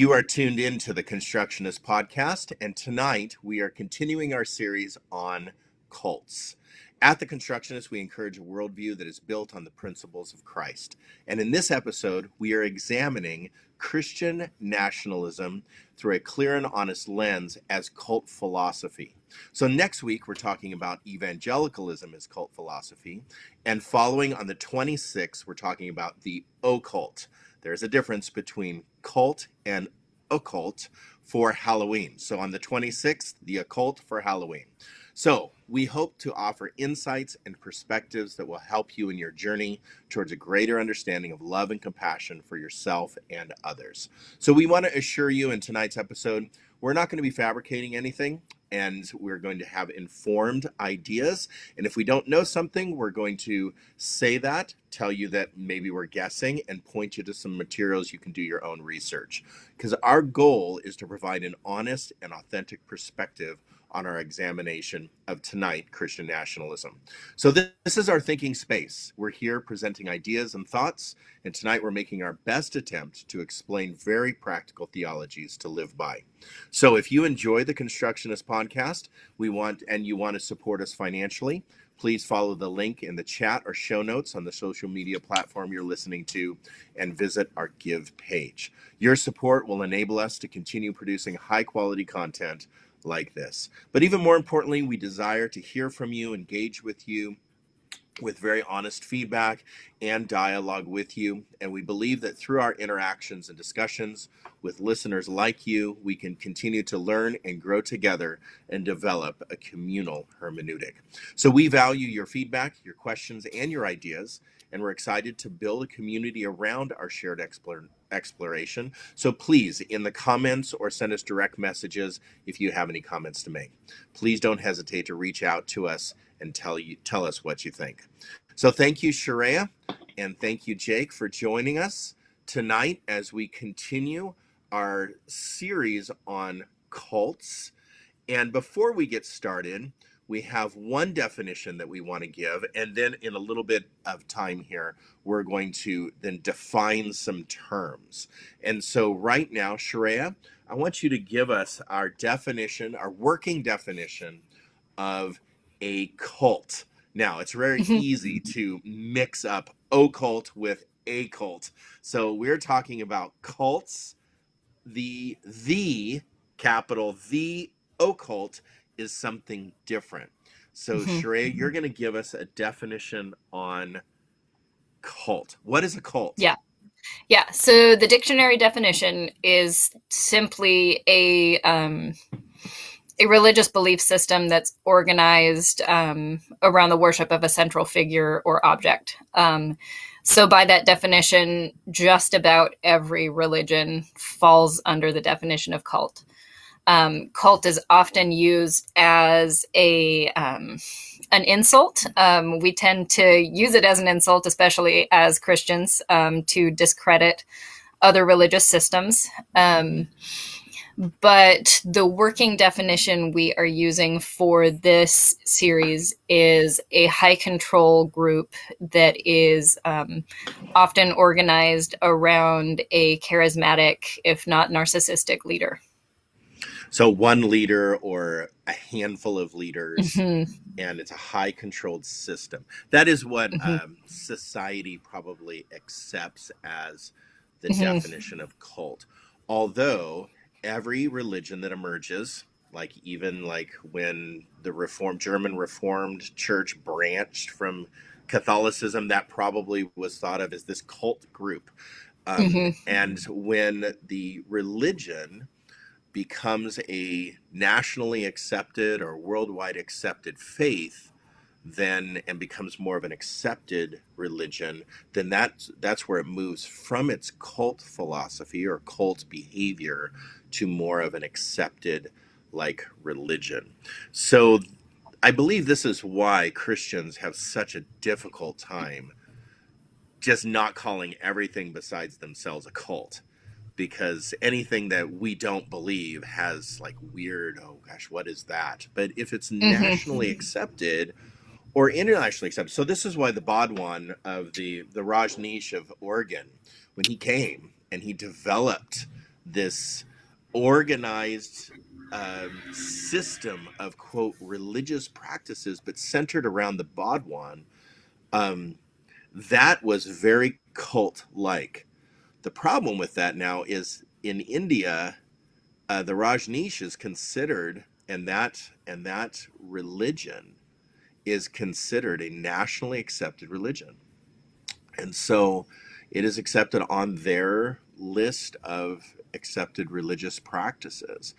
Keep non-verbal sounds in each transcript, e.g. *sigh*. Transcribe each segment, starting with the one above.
You are tuned in to the Constructionist Podcast, and tonight we are continuing our series on cults. At the Constructionist, we encourage a worldview that is built on the principles of Christ. And in this episode, we are examining Christian nationalism through a clear and honest lens as cult philosophy. So, next week, we're talking about evangelicalism as cult philosophy. And following on the 26th, we're talking about the occult. There's a difference between cult and occult for Halloween. So on the 26th, the occult for Halloween. So we hope to offer insights and perspectives that will help you in your journey towards a greater understanding of love and compassion for yourself and others. So we want to assure you in tonight's episode, we're not going to be fabricating anything and we're going to have informed ideas. And if we don't know something, we're going to say that, tell you that maybe we're guessing, and point you to some materials you can do your own research. Because our goal is to provide an honest and authentic perspective on our examination of tonight Christian nationalism. So, this, this, is our thinking space. We're here presenting ideas and thoughts, and tonight we're making our best attempt to explain very practical theologies to live by. So, if you enjoy the Constructionist podcast, we want and you want to support us financially, please follow the link in the chat or show notes on the social media platform you're listening to and visit our Give page. Your support will enable us to continue producing high quality content like this. But even more importantly, we desire to hear from you, engage with you with very honest feedback and dialogue with you. And we believe that through our interactions and discussions with listeners like you, we can continue to learn and grow together and develop a communal hermeneutic. So we value your feedback, your questions, and your ideas and we're excited to build a community around our shared explore, exploration. So please, in the comments or send us direct messages if you have any comments to make. Please don't hesitate to reach out to us and tell you tell us what you think. So thank you, Sharayah, and thank you, Jake, for joining us tonight as we continue our series on cults. And before we get started, we have one definition that we want to give, and then in a little bit of time here, we're going to then define some terms. And so, right now, Sharayah, I want you to give us our definition, our working definition of a cult. Now, it's very mm-hmm. easy to mix up occult with a cult. So, we're talking about cults, the the capital the occult is something different. So, mm-hmm. You're mm-hmm. going to give us a definition on cult. What is a cult? Yeah. Yeah. So, the dictionary definition is simply a. Um, a religious belief system that's organized um, around the worship of a central figure or object. Um, so, by that definition, just about every religion falls under the definition of cult um, cult is often used as a um, an insult. Um, we tend to use it as an insult, especially as Christians, um, to discredit other religious systems. Um, but the working definition we are using for this series is a high control group that is um, often organized around a charismatic, if not narcissistic, leader. So one leader or a handful of leaders, mm-hmm. and it's a high controlled system. That is what mm-hmm. um, society probably accepts as the mm-hmm. definition of cult. Although every religion that emerges, like even like when the reform German Reformed Church branched from Catholicism, that probably was thought of as this cult group. Um, mm-hmm. and when the religion becomes a nationally accepted or worldwide accepted faith, then and becomes more of an accepted religion, then that's that's where it moves from its cult philosophy or cult behavior to more of an accepted like religion. So I believe this is why Christians have such a difficult time just not calling everything besides themselves a cult because anything that we don't believe has like weird oh gosh what is that but if it's nationally hmm accepted or internationally accepted so this is why the Bhagwan of the the Rajneesh of Oregon when he came and he developed this organized um, system of quote religious practices but centered around the Bhagwan um, that was very cult like. The problem with that now is in India, uh, the Rajneesh is considered, and that and that religion is considered a nationally accepted religion, and so it is accepted on their list of accepted religious practices.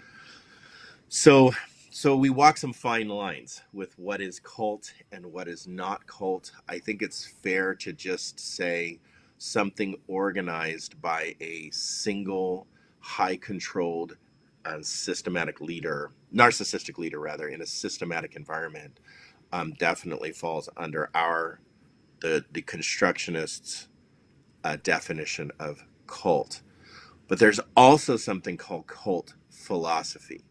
So, so we walk some fine lines with what is cult and what is not cult. I think it's fair to just say something organized by a single, high controlled, and systematic leader, narcissistic leader rather, in a systematic environment, um, definitely falls under our the the constructionists' uh, definition of cult. But there's also something called cult philosophy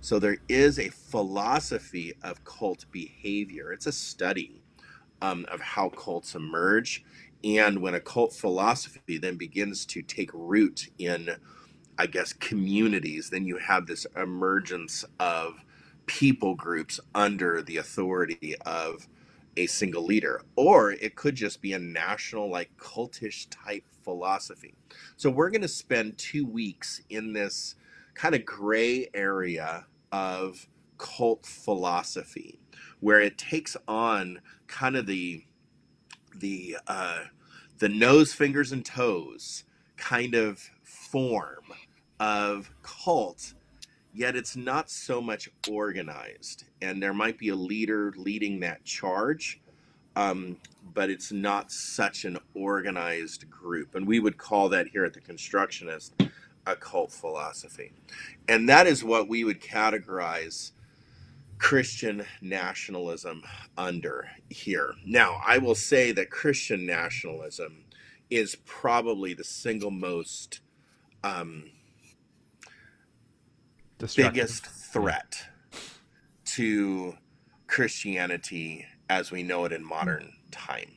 so there is a philosophy of cult behavior. It's a study um, of how cults emerge. And when a cult philosophy then begins to take root in, I guess, communities, then you have this emergence of people groups under the authority of a single leader. Or it could just be a national, like cultish type philosophy. So we're going to spend two weeks in this kind of gray area of cult philosophy, where it takes on kind of the the uh, the nose, fingers, and toes kind of form of cult. Yet it's not so much organized, and there might be a leader leading that charge, um, but it's not such an organized group. And we would call that here at the Constructionist a cult philosophy. And that is what we would categorize Christian nationalism under here. Now, I will say that Christian nationalism is probably the single most um, biggest Yeah. threat to Christianity as we know it in modern time.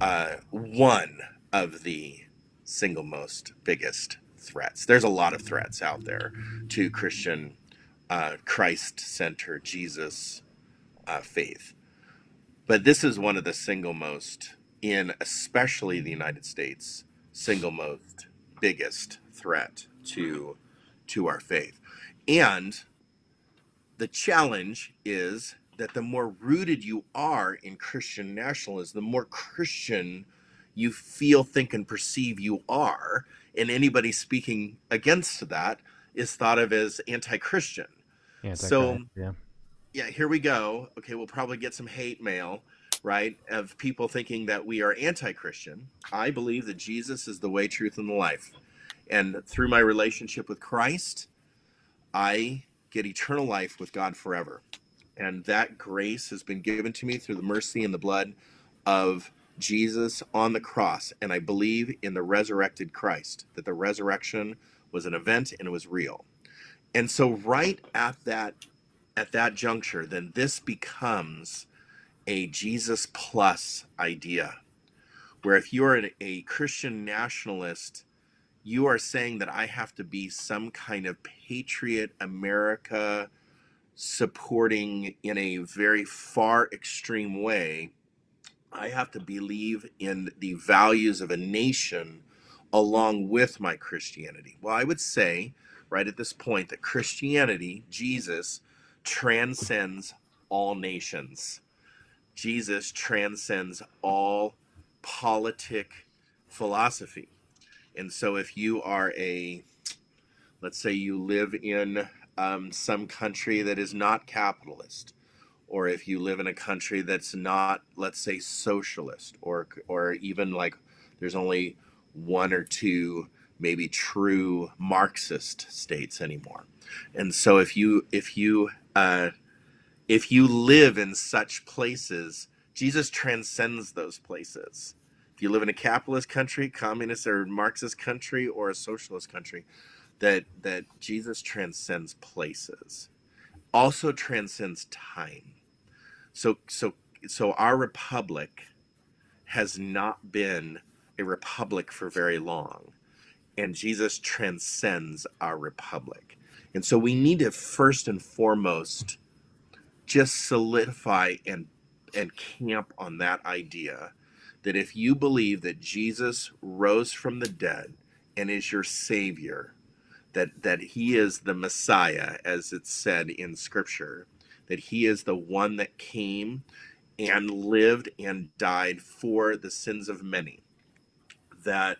Uh, one of the single most biggest threats. There's a lot of threats out there to Christian, uh, Christ centered, Jesus uh, faith. But this is one of the single most, in especially the United States, single most biggest threat to to our faith. And the challenge is that the more rooted you are in Christian nationalism, the more Christian you feel, think, and perceive you are, and anybody speaking against that is thought of as anti-Christian. So. Yeah. yeah, here we go. Okay, we'll probably get some hate mail, right, of people thinking that we are anti-Christian. I believe that Jesus is the way, truth, and the life, and through my relationship with Christ, I get eternal life with God forever. And that grace has been given to me through the mercy and the blood of Jesus on the cross. And I believe in the resurrected Christ, that the resurrection was an event and it was real. And so right at that at that juncture, then this becomes a Jesus plus idea, where if you're an, a Christian nationalist, you are saying that I have to be some kind of patriot America supporting in a very far extreme way. I have to believe in the values of a nation along with my Christianity. Well, I would say right at this point that Christianity, Jesus, transcends all nations. Jesus transcends all politic philosophy. And so if you are a, let's say you live in um, some country that is not capitalist, or if you live in a country that's not, let's say, socialist, or or even like there's only one or two maybe true Marxist states anymore. And so if you if you uh, if you live in such places, Jesus transcends those places. If you live in a capitalist country, communist or Marxist country, or a socialist country, that that Jesus transcends places, also transcends time. So so so our republic has not been a republic for very long, and Jesus transcends our republic. And so we need to first and foremost just solidify and and camp on that idea that if you believe that Jesus rose from the dead and is your savior that that he is the Messiah, as it's said in Scripture, that he is the one that came and lived and died for the sins of many, that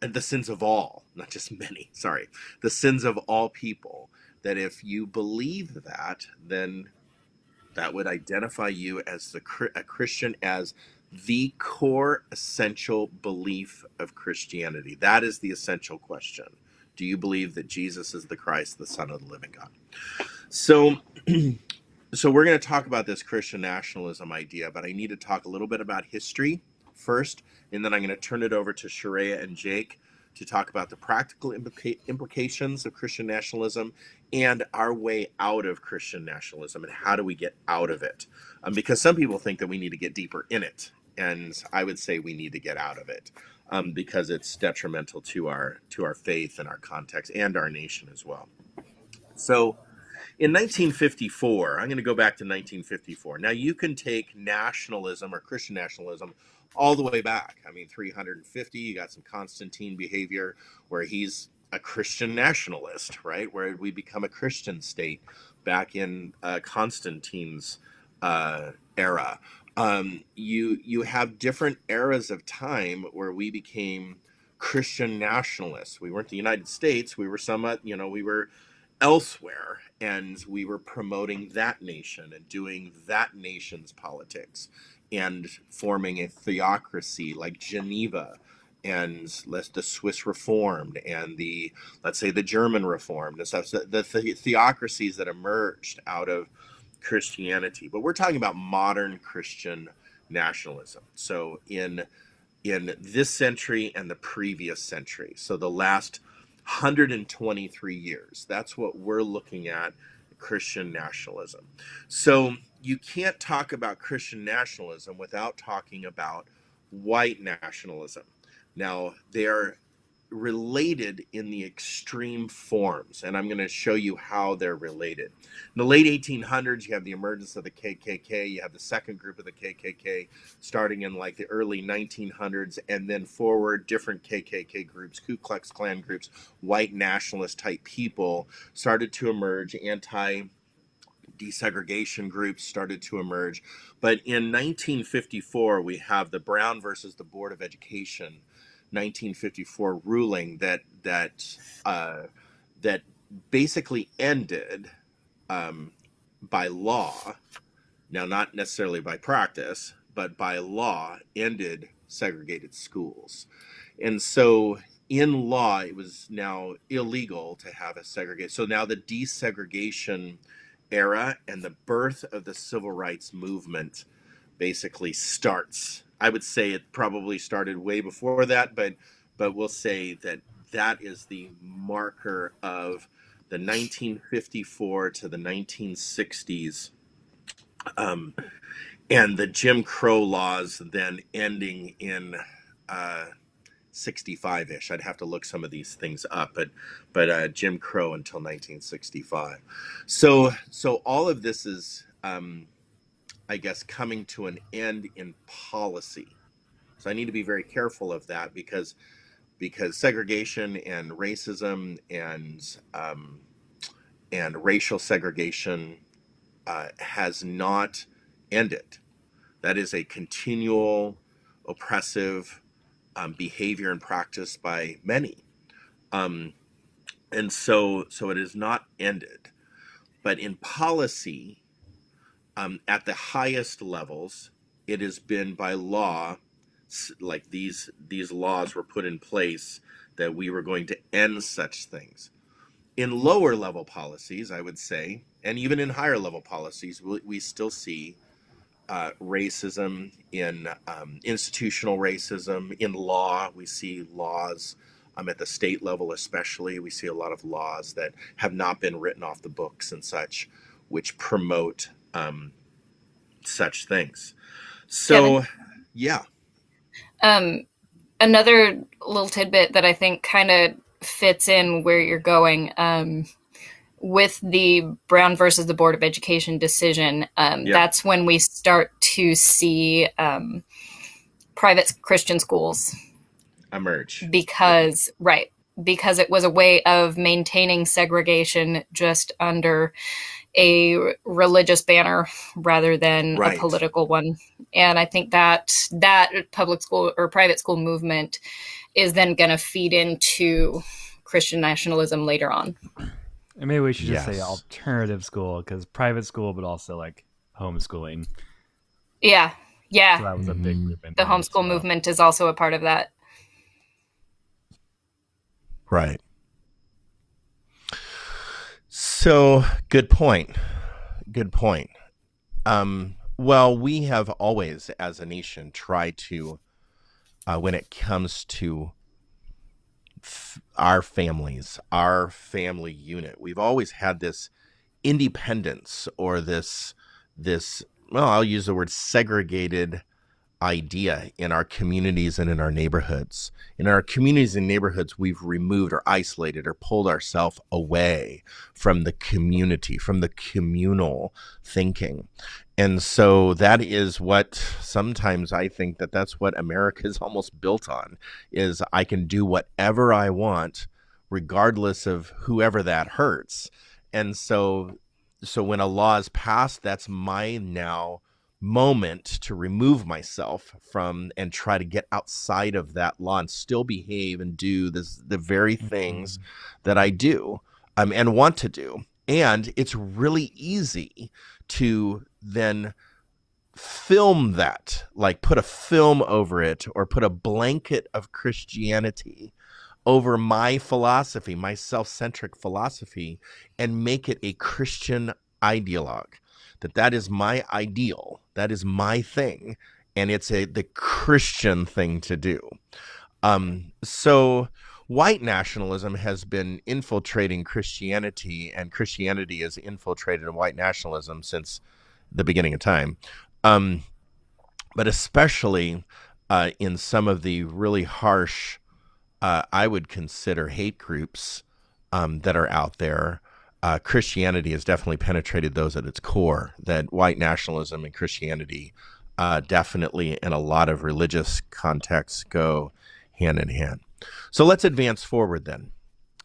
the sins of all, not just many, sorry, the sins of all people. That if you believe that, then that would identify you as the a Christian as the core essential belief of Christianity. That is the essential question. Do you believe that Jesus is the Christ, the Son of the living God? So, *clears throat* so we're going to talk about this Christian nationalism idea, but I need to talk a little bit about history first, and then I'm going to turn it over to Sharayah and Jake to talk about the practical implica- implications of Christian nationalism and our way out of Christian nationalism and how do we get out of it. Um, because some people think that we need to get deeper in it, and I would say we need to get out of it um, because it's detrimental to our to our faith and our context and our nation as well. So, in 1954, I'm going to go back to 1954. Now, you can take nationalism or Christian nationalism all the way back. I mean, 350. You got some Constantine behavior where he's a Christian nationalist, right? Where we become a Christian state back in uh, Constantine's uh, era um, you you have different eras of time where we became Christian nationalists. We weren't the United States. We were somewhat, you know, we were elsewhere, and we were promoting that nation and doing that nation's politics, and forming a theocracy like Geneva and let's the Swiss Reformed and the let's say the German Reformed and stuff. So the, the theocracies that emerged out of Christianity, but we're talking about modern Christian nationalism. So in in this century and the previous century, so the last 123 years, that's what we're looking at Christian nationalism. So you can't talk about Christian nationalism without talking about white nationalism. Now, they are related in the extreme forms, and I'm going to show you how they're related. In the late 1800s, you have the emergence of the KKK, you have the second group of the KKK starting in like the early 1900s, and then forward, different KKK groups, Ku Klux Klan groups, white nationalist type people started to emerge, anti desegregation groups started to emerge. But in 1954, we have the Brown versus the Board of Education 1954 ruling that that uh, that basically ended um, by law. Now, not necessarily by practice, but by law, ended segregated schools, and so in law it was now illegal to have a segregate. So now the desegregation era and the birth of the civil rights movement basically starts I would say it probably started way before that, but but we'll say that that is the marker of the 1954 to the 1960s, um, and the Jim Crow laws then ending in uh, 65 ish. I'd have to look some of these things up, but but uh, Jim Crow until 1965. So so all of this is. Um, I guess, coming to an end in policy. So I need to be very careful of that because because segregation and racism and um, and racial segregation uh, has not ended. That is a continual oppressive um, behavior and practice by many, um, and so so it is not ended. But in policy, Um, at the highest levels, it has been by law, like these these laws were put in place that we were going to end such things. In lower level policies, I would say, and even in higher level policies, we, we still see uh, racism in um, institutional racism in law. We see laws um, at the state level, especially. We see a lot of laws that have not been written off the books and such, which promote um, such things. So, Kevin, yeah. Um, another little tidbit that I think kind of fits in where you're going. Um, with the Brown versus the Board of Education decision, um, that's when we start to see um, private Christian schools emerge. Because, right, because it was a way of maintaining segregation just under a religious banner rather than right. a political one. And I think that that public school or private school movement is then going to feed into Christian nationalism later on. And maybe we should just yes. say alternative school because private school, but also like homeschooling. Yeah, yeah. So that was a big mm-hmm. movement. The homeschool well. movement is also a part of that. Right. So, good point. Good point. Um, well, we have always, as a nation, tried to, uh, when it comes to f- our families, our family unit, we've always had this independence or this, this. Well, I'll use the word segregated idea in our communities and in our neighborhoods. In our communities and neighborhoods, we've removed or isolated or pulled ourselves away from the community, from the communal thinking. And so that is what sometimes I think that that's what America is almost built on is I can do whatever I want regardless of whoever that hurts. And so so when a law is passed, that's my now moment to remove myself from and try to get outside of that law and still behave and do this the very things mm-hmm. that I do um, and want to do. And it's really easy to then film that, like put a film over it or put a blanket of Christianity over my philosophy, my self centric philosophy, and make it a Christian ideologue that that is my ideal, that is my thing, and it's a the Christian thing to do. Um, so white nationalism has been infiltrating Christianity, and Christianity has infiltrated white nationalism since the beginning of time. Um, but especially uh, in some of the really harsh, uh, I would consider hate groups um, that are out there uh, Christianity has definitely penetrated those at its core. That white nationalism and Christianity uh, definitely, in a lot of religious contexts, go hand in hand. So let's advance forward then.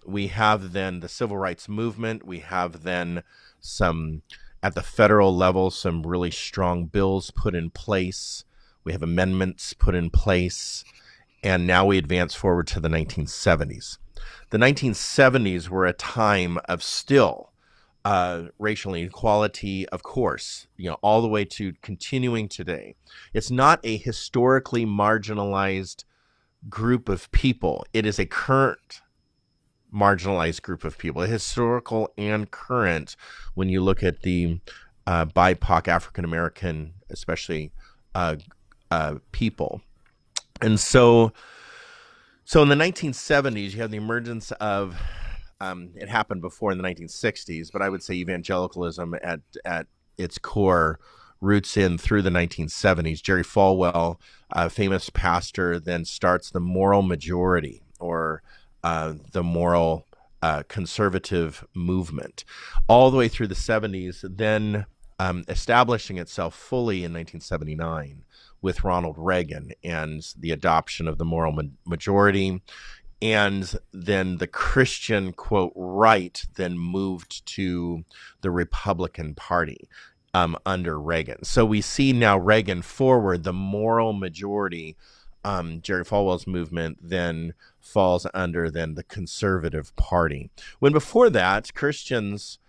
We have then the civil rights movement. We have then some, at the federal level, some really strong bills put in place. We have amendments put in place. And now we advance forward to the 1970s the 1970s were a time of still uh, racial inequality, of course, you know, all the way to continuing today. It's not a historically marginalized group of people. It is a current marginalized group of people, historical and current, when you look at the uh, BIPOC African American, especially uh, uh, people. And so so in the 1970s, you have the emergence of um, it happened before in the 1960s, but I would say evangelicalism at at its core roots in through the 1970s. Jerry Falwell, a famous pastor, then starts the moral majority or uh, the moral uh, conservative movement all the way through the 70s, then um, establishing itself fully in 1979 with Ronald Reagan and the adoption of the moral ma- majority. And then the Christian, quote, right then moved to the Republican Party um, under Reagan. So we see now Reagan forward, the moral majority. Um, Jerry Falwell's movement then falls under then the Conservative Party. When before that, Christians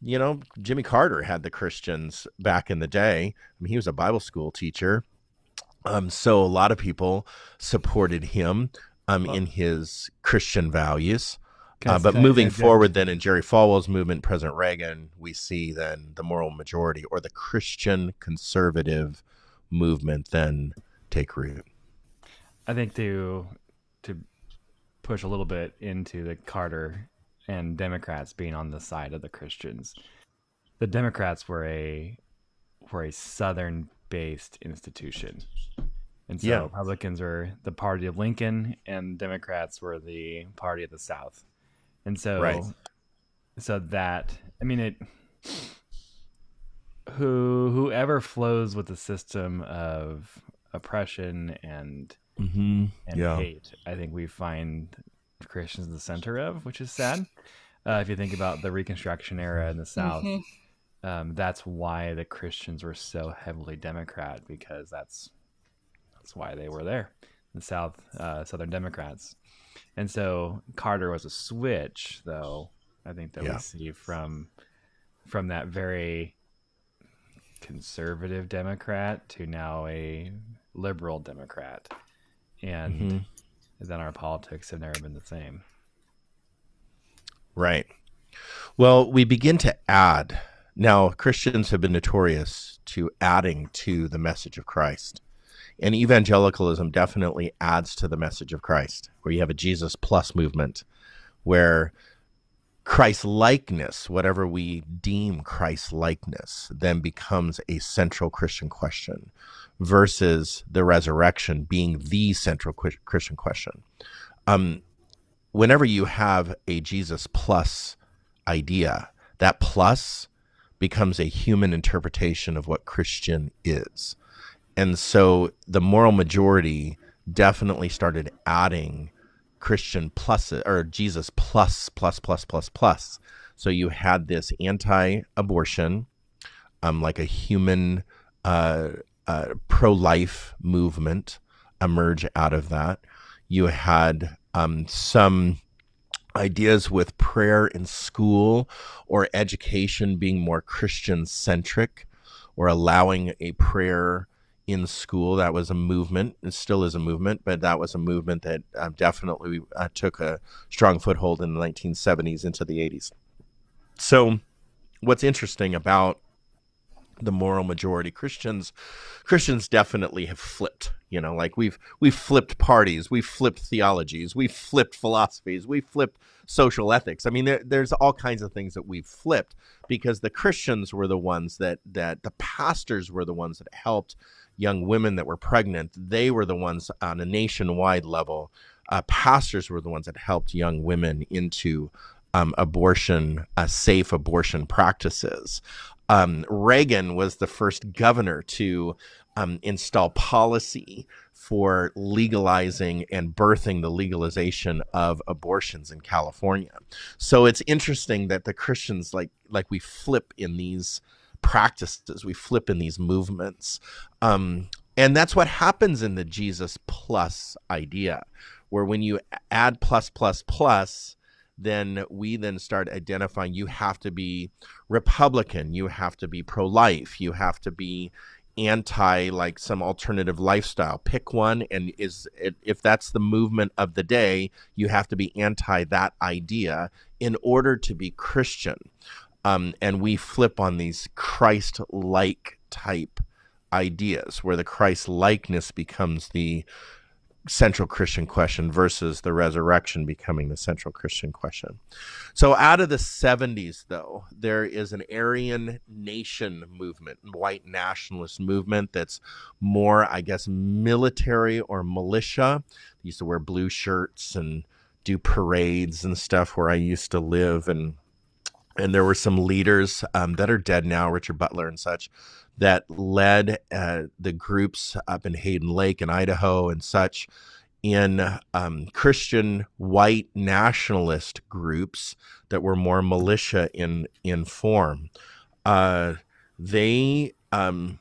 you know, Jimmy Carter had the Christians back in the day. I mean, he was a Bible school teacher. Um, so a lot of people supported him um, in his Christian values. Uh, but moving forward, then in Jerry Falwell's movement, President Reagan, we see then the moral majority or the Christian conservative movement then take root. I think to to push a little bit into the Carter and Democrats being on the side of the Christians. The Democrats were a were a southern based institution. And so yeah. Republicans were the party of Lincoln and Democrats were the party of the South. And so right. so that I mean it who whoever flows with the system of oppression and mm-hmm. and yeah. hate, I think we find Christians in the center of, which is sad. Uh, if you think about the Reconstruction era in the South, mm-hmm. Um, that's why the Christians were so heavily Democrat because that's that's why they were there, the South uh, Southern Democrats. And so Carter was a switch, though. I think that yeah. we see from from that very conservative Democrat to now a liberal Democrat, and mm-hmm then our politics have never been the same. Right. Well, we begin to add. Now, Christians have been notorious to adding to the message of Christ. And evangelicalism definitely adds to the message of Christ, where you have a Jesus plus movement, where Christ likeness, whatever we deem Christ likeness, then becomes a central Christian question versus the resurrection being the central Christian question. Um, whenever you have a Jesus plus idea, that plus becomes a human interpretation of what Christian is. And so the moral majority definitely started adding Christian plus or Jesus plus plus plus plus plus. So you had this anti-abortion, um, like a human uh, uh, pro life movement emerge out of that. You had um, some ideas with prayer in school or education being more Christian centric or allowing a prayer in school. That was a movement. It still is a movement, but that was a movement that uh, definitely uh, took a strong foothold in the 1970s into the 80s. So, what's interesting about the moral majority. Christians christians definitely have flipped you know like we've we've flipped parties we've flipped theologies we've flipped philosophies we've flipped social ethics. I mean there, there's all kinds of things that we've flipped because the christians were the ones that that the pastors were the ones that helped young women that were pregnant. They were the ones on a nationwide level. Uh, pastors were the ones that helped young women into um, abortion, uh, safe abortion practices um, Reagan was the first governor to um, install policy for legalizing and birthing the legalization of abortions in California. So it's interesting that the Christians like like we flip in these practices, we flip in these movements. Um, and that's what happens in the Jesus plus idea, where when you add plus plus plus, then we then start identifying you have to be Republican, you have to be pro life, you have to be anti like some alternative lifestyle. Pick one, and is if that's the movement of the day, you have to be anti that idea in order to be Christian. Um, and we flip on these Christ like type ideas where the Christ likeness becomes the central Christian question versus the resurrection becoming the central Christian question. So, out of the 70s, though, there is an Aryan nation movement, white nationalist movement that's more, I guess, military or militia. They used to wear blue shirts and do parades and stuff where I used to live and and there were some leaders um, that are dead now, Richard Butler and such, that led uh, the groups up in Hayden Lake and Idaho and such in um, Christian white nationalist groups that were more militia in in form. Uh, they, um,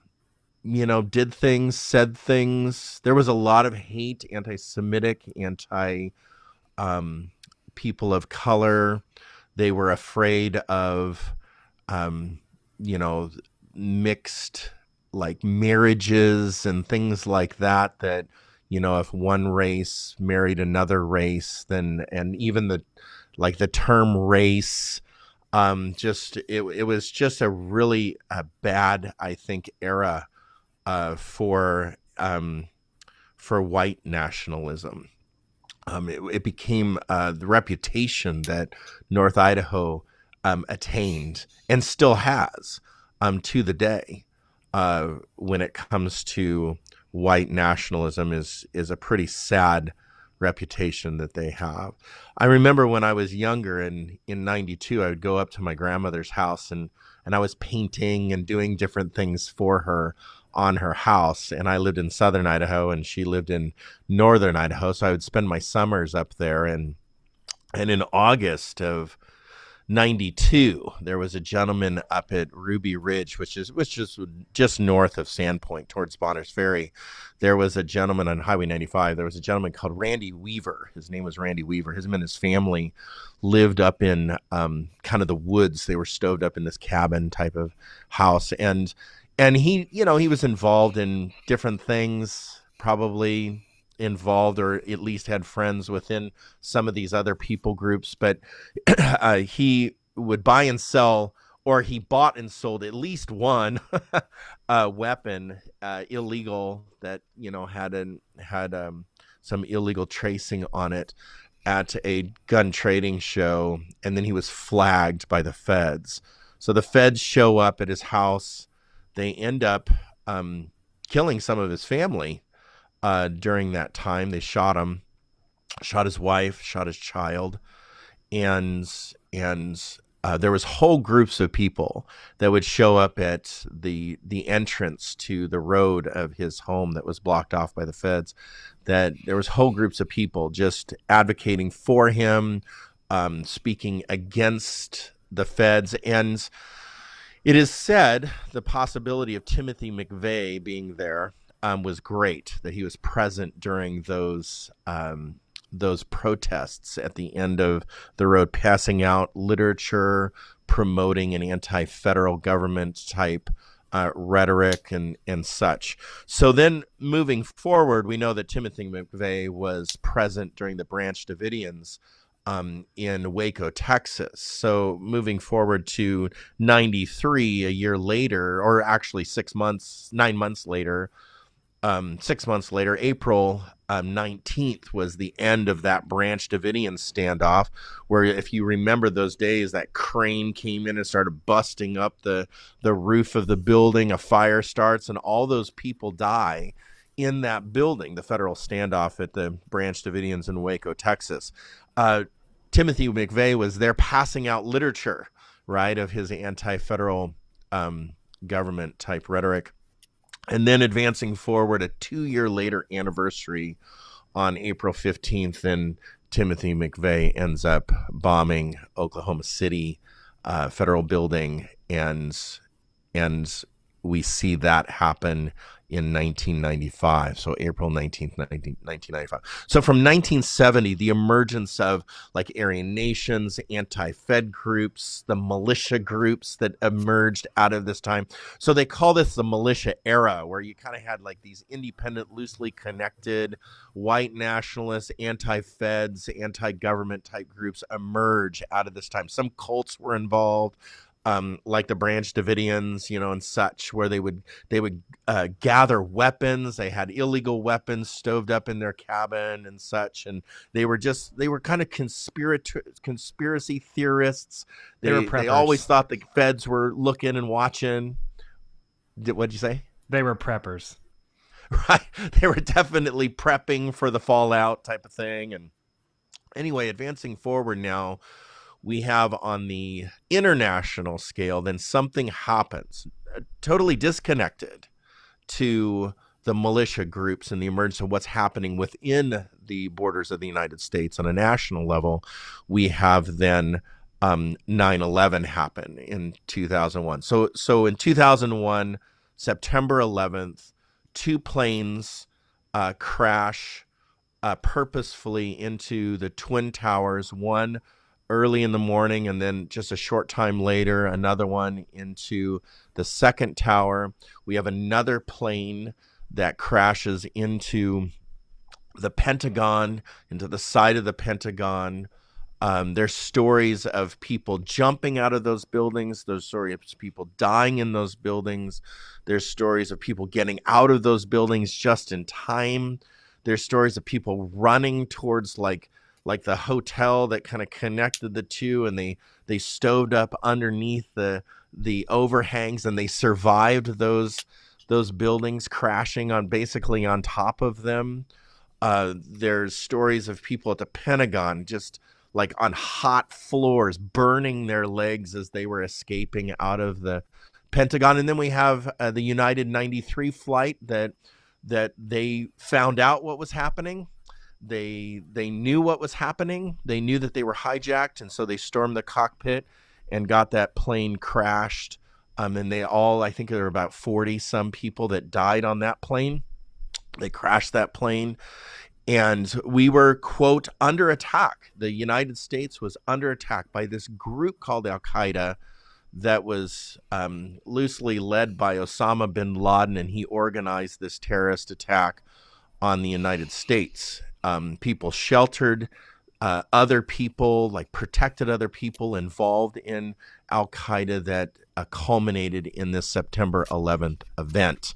you know, did things, said things. There was a lot of hate, anti-Semitic, anti um, people of color. They were afraid of um, you know, mixed like marriages and things like that that you know if one race married another race then and even the like the term race um just it, it was just a really a bad i think era uh for um for white nationalism um it, it became uh the reputation that north idaho um attained and still has um to the day uh when it comes to white nationalism is is a pretty sad reputation that they have. I remember when I was younger and in 92 I would go up to my grandmother's house and and I was painting and doing different things for her on her house and I lived in southern Idaho and she lived in northern Idaho so I would spend my summers up there. And and in August of 92 there was a gentleman up at ruby ridge which is which is just north of sandpoint towards bonners ferry. There was a gentleman on highway 95 there was a gentleman called randy weaver. His name was randy weaver. His and his family lived up in um, kind of the woods. They were stoved up in this cabin type of house. And and he you know he was involved in different things probably involved or at least had friends within some of these other people groups but *clears throat* uh, he would buy and sell or he bought and sold at least one *laughs* uh, weapon uh, illegal that you know had an had um, some illegal tracing on it at a gun trading show. And then he was flagged by the feds. So the feds show up at his house they end up um, killing some of his family uh, during that time. They shot him, shot his wife, shot his child, and and uh, there was whole groups of people that would show up at the the entrance to the road of his home that was blocked off by the feds. That there was whole groups of people just advocating for him, um, speaking against the feds, and it is said the possibility of Timothy McVeigh being there um, was great that he was present during those um, those protests at the end of the road, passing out literature promoting an anti-federal government type uh, rhetoric and and such. So then, moving forward, we know that Timothy McVeigh was present during the Branch Davidians. Um, in Waco, Texas. So moving forward to 93, a year later, or actually six months, nine months later, um, six months later, April um, 19th was the end of that Branch Davidian standoff, where if you remember those days, that crane came in and started busting up the, the roof of the building, a fire starts, and all those people die in that building, the federal standoff at the Branch Davidians in Waco, Texas. Uh, Timothy McVeigh was there passing out literature, right, of his anti federal um, government type rhetoric and then advancing forward a two year later anniversary on April 15th, and Timothy McVeigh ends up bombing Oklahoma City uh, federal building, and and we see that happen in 1995 so april 19th 1995 so from 1970 the emergence of like aryan nations anti-fed groups the militia groups that emerged out of this time. So they call this the militia era where you kind of had like these independent loosely connected white nationalists anti-feds anti-government type groups emerge out of this time. Some cults were involved um, like the Branch Davidians, you know, and such, where they would they would uh, gather weapons. They had illegal weapons stoved up in their cabin and such, and they were just they were kind of conspirator conspiracy theorists. They, they, they always thought the feds were looking and watching. Did, what'd you say? They were preppers, *laughs* right? They were definitely prepping for the fallout type of thing. And anyway, advancing forward now we have on the international scale, then something happens uh, totally disconnected to the militia groups and the emergence of what's happening within the borders of the United States on a national level. We have then um, 9/11 happen in 2001. So so in 2001, September 11th, two planes uh, crash uh, purposefully into the twin towers. One early in the morning, and then just a short time later, another one into the second tower. We have another plane that crashes into the Pentagon, into the side of the Pentagon. Um, there's stories of people jumping out of those buildings. There's stories of people dying in those buildings. There's stories of people getting out of those buildings just in time. There's stories of people running towards like like the hotel that kind of connected the two, and they they stoved up underneath the the overhangs, and they survived those those buildings crashing on basically on top of them. Uh, there's stories of people at the Pentagon just like on hot floors, burning their legs as they were escaping out of the Pentagon. And then we have uh, the United 93 flight that that they found out what was happening. They they knew what was happening. They knew that they were hijacked, and so they stormed the cockpit and got that plane crashed. Um, and they all, I think there were about 40 some people that died on that plane. They crashed that plane and we were quote under attack the united states was under attack by this group called al-qaeda that was um, loosely led by osama bin laden and he organized this terrorist attack on the united states um, people sheltered uh, other people like protected other people involved in al-qaeda that uh, culminated in this september 11th event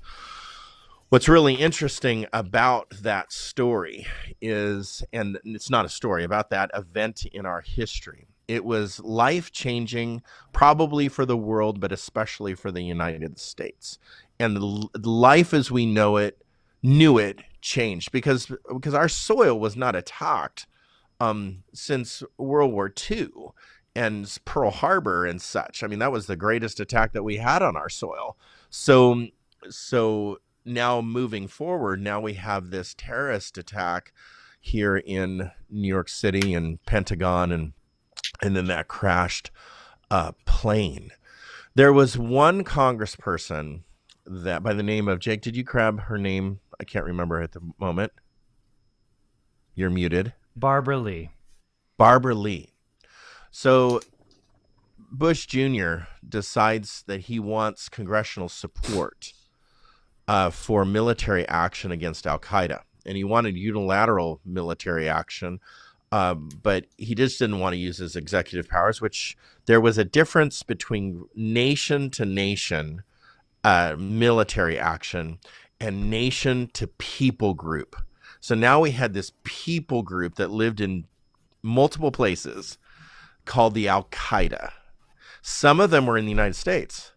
What's really interesting about that story is, and it's not a story, about that event in our history. It was life changing, probably for the world, but especially for the United States. And life as we know it, knew it, changed because because our soil was not attacked um, since World War II and Pearl Harbor and such. I mean, that was the greatest attack that we had on our soil. So so now moving forward, now we have this terrorist attack here in New York City and Pentagon and and then that crashed uh, plane. There was one congressperson that by the name of Jake. Did you grab her name? I can't remember at the moment. You're muted. Barbara Lee. Barbara Lee. So Bush Jr. decides that he wants congressional support uh, for military action against Al Qaeda. And he wanted unilateral military action, um, but he just didn't want to use his executive powers, which there was a difference between nation to nation uh, military action and nation to people group. So now we had this people group that lived in multiple places called the Al Qaeda. Some of them were in the United States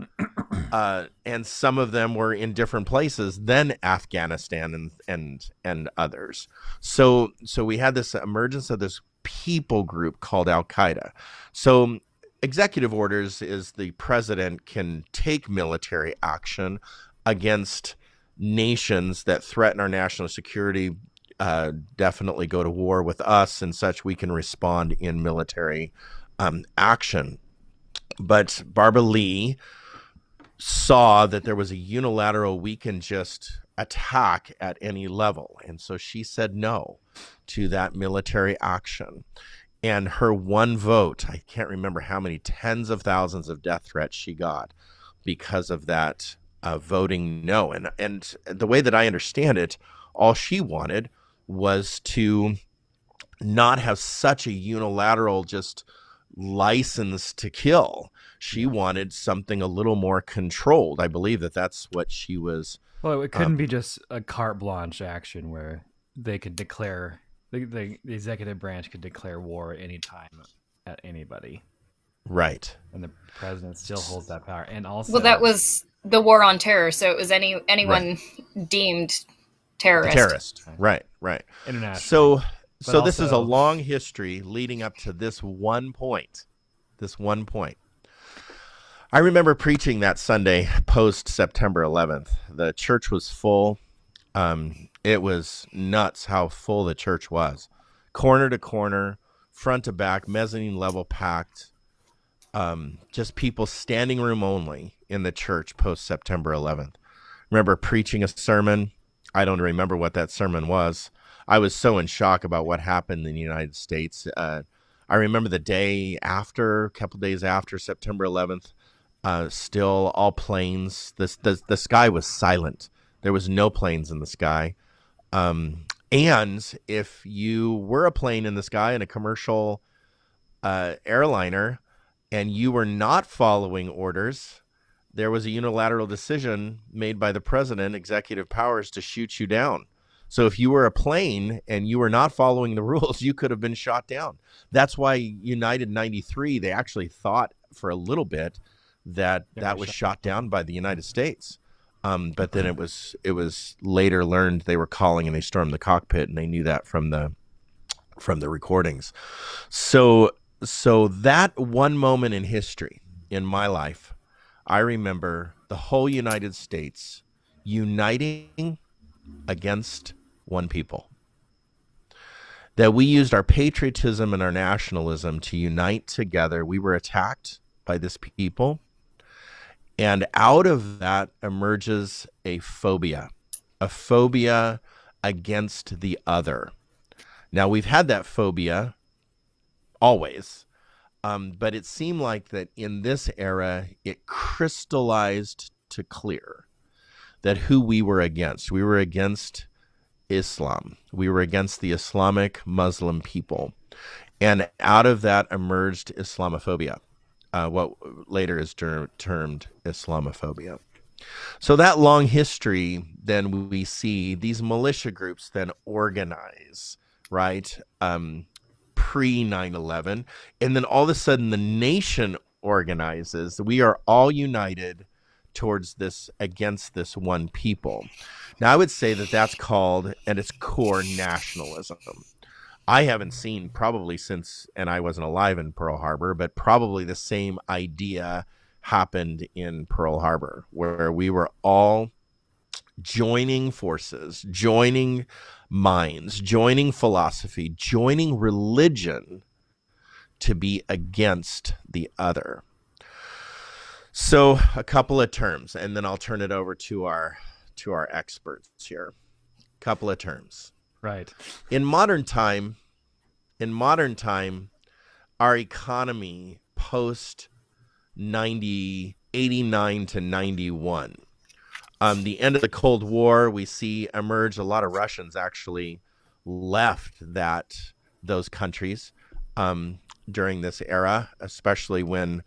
*clears throat* uh, and some of them were in different places than Afghanistan and and and others. So so we had this emergence of this people group called Al Qaeda. So executive orders is the president can take military action against nations that threaten our national security. Uh, definitely go to war with us and such. We can respond in military um, action. But Barbara Lee saw that there was a unilateral we can just attack at any level and so she said no to that military action and her one vote i can't remember how many tens of thousands of death threats she got because of that uh, voting no and and the way that i understand it all she wanted was to not have such a unilateral just license to kill she wanted something a little more controlled. I believe that that's what she was. Well, it couldn't um, be just a carte blanche action where they could declare the, the, the executive branch could declare war at any time at anybody. Right. And the president still holds that power. And also Well, that was the war on terror, so it was any anyone right. deemed terrorist. Terrorist. Right, right. International. So so also, this is a long history leading up to this one point. This one point. I remember preaching that Sunday post September 11th. The church was full. Um, it was nuts how full the church was, corner to corner, front to back, mezzanine level packed. Um, just people standing room only in the church post September 11th. Remember preaching a sermon. I don't remember what that sermon was. I was so in shock about what happened in the United States. Uh, I remember the day after, a couple days after September 11th, uh, still all planes. This the the sky was silent. There was no planes in the sky. Um, and if you were a plane in the sky in a commercial uh, airliner and you were not following orders, there was a unilateral decision made by the president, executive powers, to shoot you down. So if you were a plane and you were not following the *laughs* rules, you could have been shot down. That's why United 93, they actually thought for a little bit that that was shot down by the United States. Um, but then it was it was later learned they were calling and they stormed the cockpit and they knew that from the from the recordings. So so that one moment in history in my life, I remember the whole United States uniting against one people. That we used our patriotism and our nationalism to unite together. We were attacked by this people and out of that emerges a phobia, a phobia against the other. Now, we've had that phobia always, um, but it seemed like that in this era, it crystallized to clear that who we were against. We were against Islam, we were against the Islamic Muslim people. And out of that emerged Islamophobia uh, what later is ter- termed Islamophobia. So that long history, then we see these militia groups then organize, right? Um, Pre 9 11. And then all of a sudden the nation organizes. We are all united towards this, against this one people. Now, I would say that that's called, at its core, nationalism. I haven't seen probably since, and I wasn't alive in Pearl Harbor, but probably the same idea happened in Pearl Harbor, where we were all joining forces, joining minds, joining philosophy, joining religion to be against the other. So, a couple of terms, and then I'll turn it over to our to our experts here. Couple of terms. Right. In modern time, in modern time, our economy post 90, 89 to 91. Um, the end of the Cold War, we see emerge a lot of Russians actually left that those countries um, during this era, especially when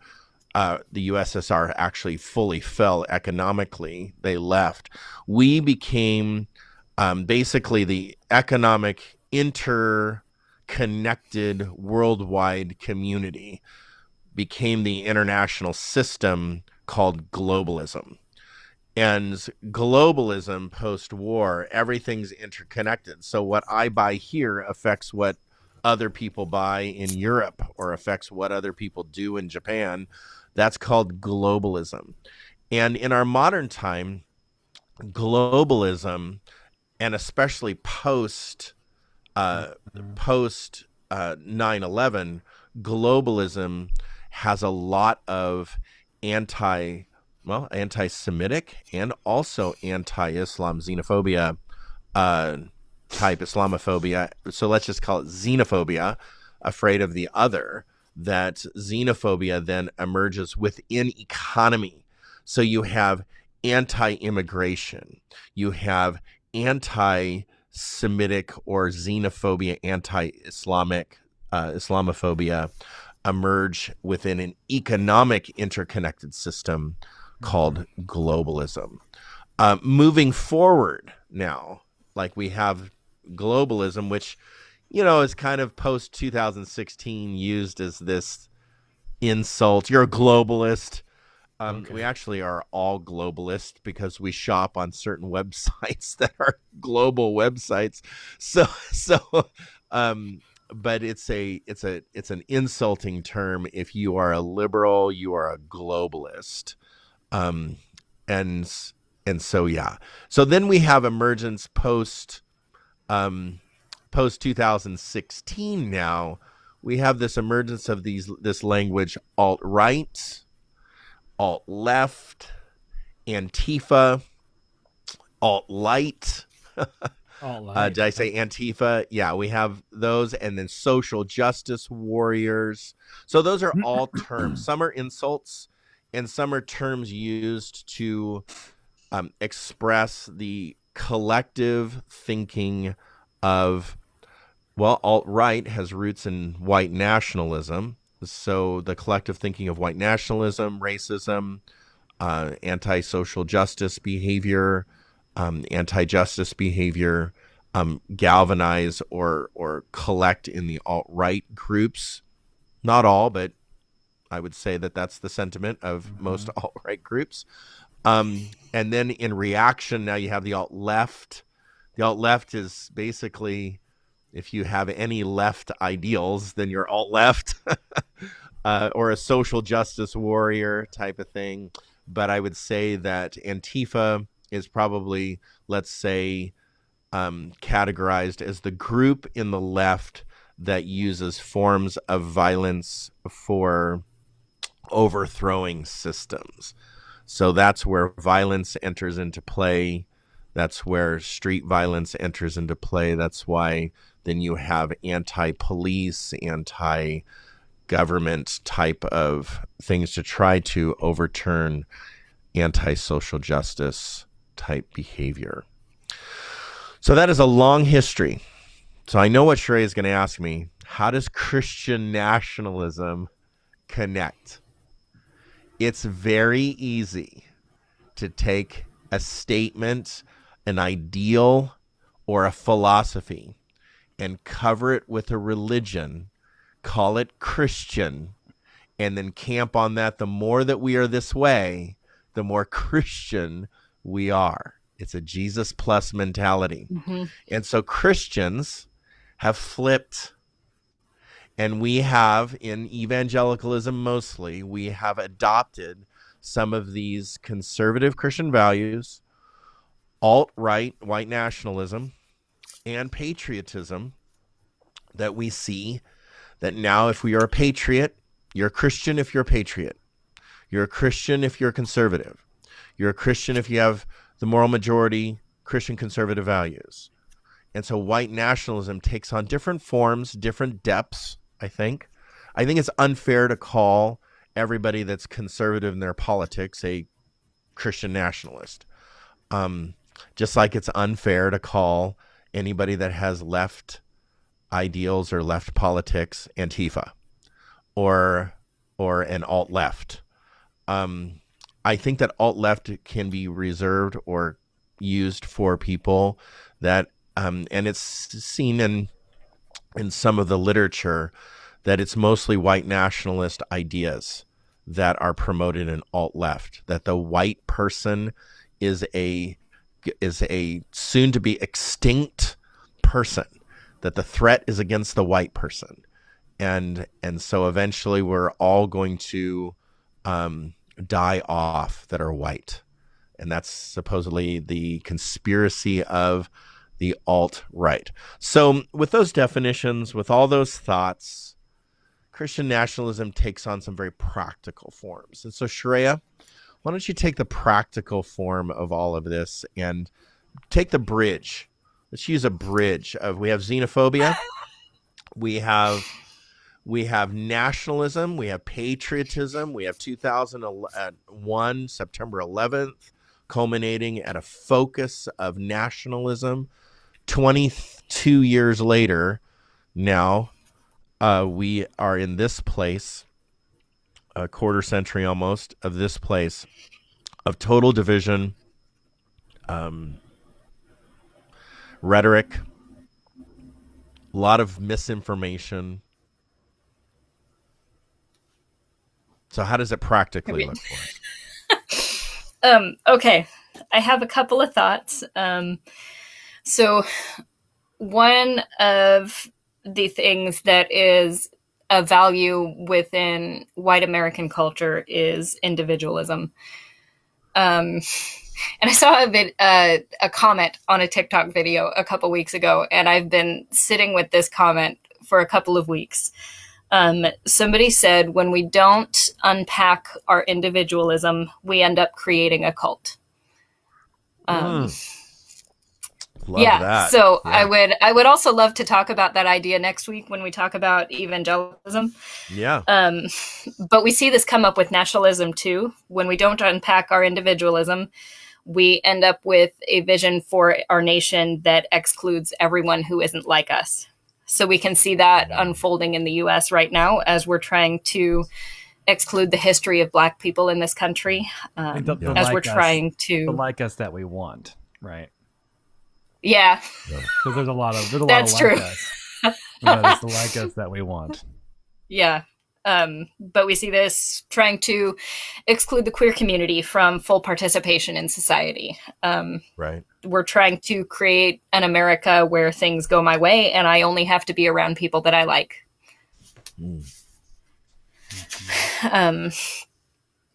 uh, the USSR actually fully fell economically. They left. We became um, basically the economic interconnected worldwide community became the international system called globalism. And globalism post war, everything's interconnected. So what I buy here affects what other people buy in Europe or affects what other people do in Japan. That's called globalism. And in our modern time, globalism and especially post uh, post uh, 9/11, globalism has a lot of anti well anti-Semitic and also anti-Islam xenophobia uh, type Islamophobia. So let's just call it xenophobia, afraid of the other. That xenophobia then emerges within economy. So you have anti-immigration, you have anti Semitic or xenophobia, anti Islamic uh, Islamophobia emerge within an economic interconnected system called globalism. Uh, moving forward now, like we have globalism, which, you know, is kind of post 2016 used as this insult. You're a globalist. Um, okay. We actually are all globalist because we shop on certain *laughs* websites that are global websites. So, *laughs* so, um, but it's a it's a it's an insulting term if you are a liberal, you are a globalist, um, and and so yeah. So then we have emergence post, um, post 2016. Now we have this emergence of these this language alt right alt left, Antifa, alt light. *laughs* Uh, did I say Antifa? Yeah, we have those, and then social justice warriors. So those are all terms. Some are insults, and some are terms used to um, express the collective thinking of well, alt right has roots in white nationalism. So the collective thinking of white nationalism, racism, uh, anti social justice behavior, um, anti justice behavior um, galvanize or, or collect in the alt right groups. Not all, but I would say that that's the sentiment of mm-hmm. most *laughs* alt right groups. Um, and then in reaction, now you have the alt left. The alt left is basically if you have any left ideals, then you're alt left *laughs* uh, or a social justice warrior type of thing. But I would say that Antifa is probably, let's say, um, categorized as the group in the left that uses forms of violence for overthrowing systems. So that's where violence enters into play. That's where street violence enters into play. That's why then you have anti police, anti government type of things to try to overturn anti social justice type behavior. So that is a long history. So I know what Sharayah is going to ask me. How does Christian nationalism connect? It's very easy to take a statement, an ideal, or a philosophy and cover it with a religion, call it Christian, and then camp on that. The more that we are this way, the more Christian we are. It's a Jesus plus mentality. Mm-hmm. And so Christians have flipped. And we have, in evangelicalism mostly, we have adopted some of these conservative Christian values, alt right, white nationalism, and patriotism that we see that now if we are a patriot, you're a Christian if you're a patriot. You're a Christian if you're conservative. You're a Christian if you have the moral majority Christian conservative values. And so white nationalism takes on different forms, different depths, I think. I think it's unfair to call everybody that's conservative in their politics a Christian nationalist. Um, just like it's unfair to call anybody that has left ideals or left politics Antifa or or an alt left. Um, I think that alt left can be reserved or used for people that um, and it's seen in in some of the literature that it's mostly white nationalist ideas that are promoted in alt left that the white person is a is a soon to be extinct person that the threat is against the white person. And and so eventually we're all going to um, die off that are white. And that's supposedly the conspiracy of the alt right so um, with those definitions with all those thoughts christian nationalism takes on some very practical forms and so Sharayah, why don't you take the practical form of all of this and take the bridge. Let's use a bridge of we have xenophobia, *laughs* we have we have nationalism, we have patriotism, we have 2001 uh, September 11th culminating at a focus of nationalism. 22 years later, now uh, we are in this place a quarter century almost of this place of total division, um, rhetoric, a lot of misinformation. So, how does it practically look like? *laughs* um, okay, I have a couple of thoughts. Um, so, one of the things that is a value within white American culture is individualism. Um, *laughs* and I saw a, vid, uh, a comment on a TikTok video a couple weeks ago, and I've been sitting with this comment for a couple of weeks. Um, somebody said, when we don't unpack our individualism, we end up creating a cult. Um, mm. Love yeah. that. So Yeah. I would I would also love to talk about that idea next week when we talk about evangelicalism. Yeah. Um, but we see this come up with nationalism too. When we don't unpack our individualism, we end up with a vision for our nation that excludes everyone who isn't like us. So we can see that unfolding in the US right now as we're trying to exclude the history of black people in this country. Um, The- the as like we're us- trying the to like us that we want, right? Yeah. Because there's a lot of there's a That's lot of like true. us. You know, the like us that we want. *laughs* Yeah. Um, but we see this trying to exclude the queer community from full participation in society. Um, Right. we're trying to create an America where things go my way and I only have to be around people that I like. Um,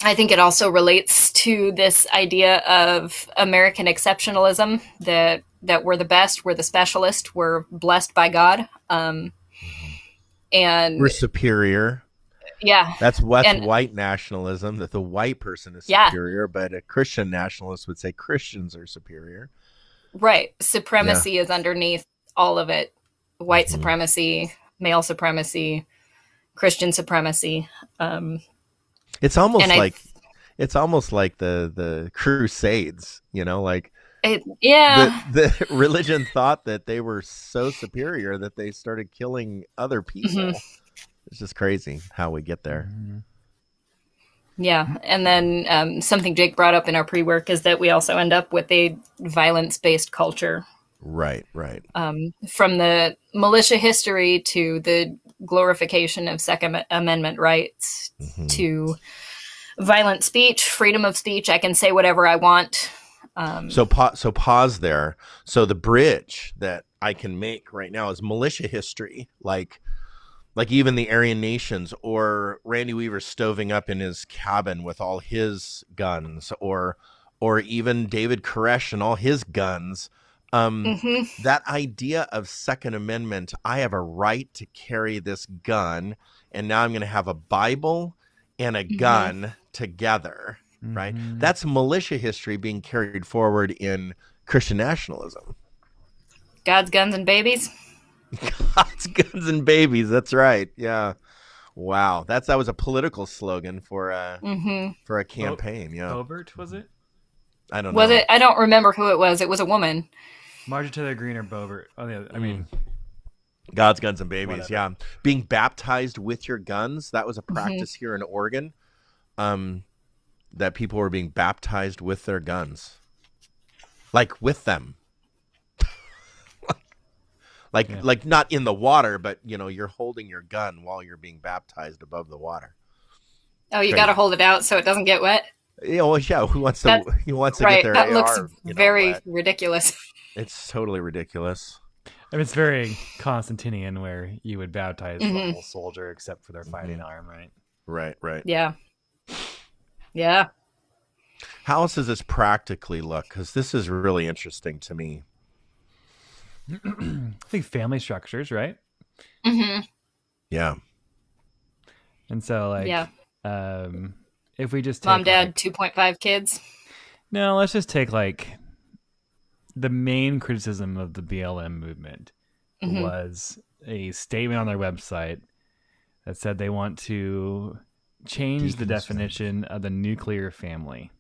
I think it also relates to this idea of American exceptionalism that that we're the best, we're the specialist, we're blessed by God. Um, and We're superior. yeah, That's what's And- white nationalism, that the white person is Yeah. superior, but a Christian nationalist would say Christians are superior. right. Supremacy is underneath all of it. White supremacy, male supremacy, Christian supremacy. Um, It's almost And I- like it's almost like the the crusades, you know, like it, yeah. the, the *laughs* religion thought that they were so superior that they started killing other people. Mhm. It's just crazy how we get there. Mhm. Yeah, and then um, something Jake brought up in our pre-work is that we also end up with a violence-based culture, Right, right. um, from the militia history to the glorification of Second Amendment rights Mhm. to violent speech, freedom of speech. I can say whatever I want. Um, So pa- so pause there. So the bridge that I can make right now is militia history, like like even the Aryan nations or Randy Weaver stoving up in his cabin with all his guns or or even David Koresh and all his guns. Um, mhm. that idea of second amendment i have a right to carry this gun and now i'm going to have a bible and a Mhm. gun together right Mhm. that's militia history being carried forward in christian nationalism God's guns and babies. *laughs* god's guns and babies that's right yeah wow that's that was a political slogan for a hmm for a campaign yeah Boebert was it? i don't know Was it? I don't remember who it was. It was a woman. Marjorie Taylor Greene or Boebert? Oh, yeah. I mean, God's guns and babies. Whatever. Yeah, being baptized with your guns. That was a Mm-hmm. practice here in Oregon. Um, that people were being baptized with their guns, like with them, *laughs* like Yeah. like not in the water, but you know you're holding your gun while you're being baptized above the water. Oh, you Crazy. got to hold it out so it doesn't get wet. You know, yeah. Who wants to? That- Who wants to right. get their That AR? looks you know, very wet? ridiculous. *laughs* It's totally ridiculous. I mean, it's very Constantinian where you would baptize the Mhm. whole soldier except for their fighting arm, right? Right, right. Yeah. Yeah. How else does this practically look? Because this is really interesting to me. *clears throat* I think family structures, right? hmm Yeah. And so, like, yeah. um, if we just take, Mom, dad, like- 2.5 kids. no, let's just take like the main criticism of the BLM movement Mhm. was a statement on their website that said they want to change the definition of the nuclear family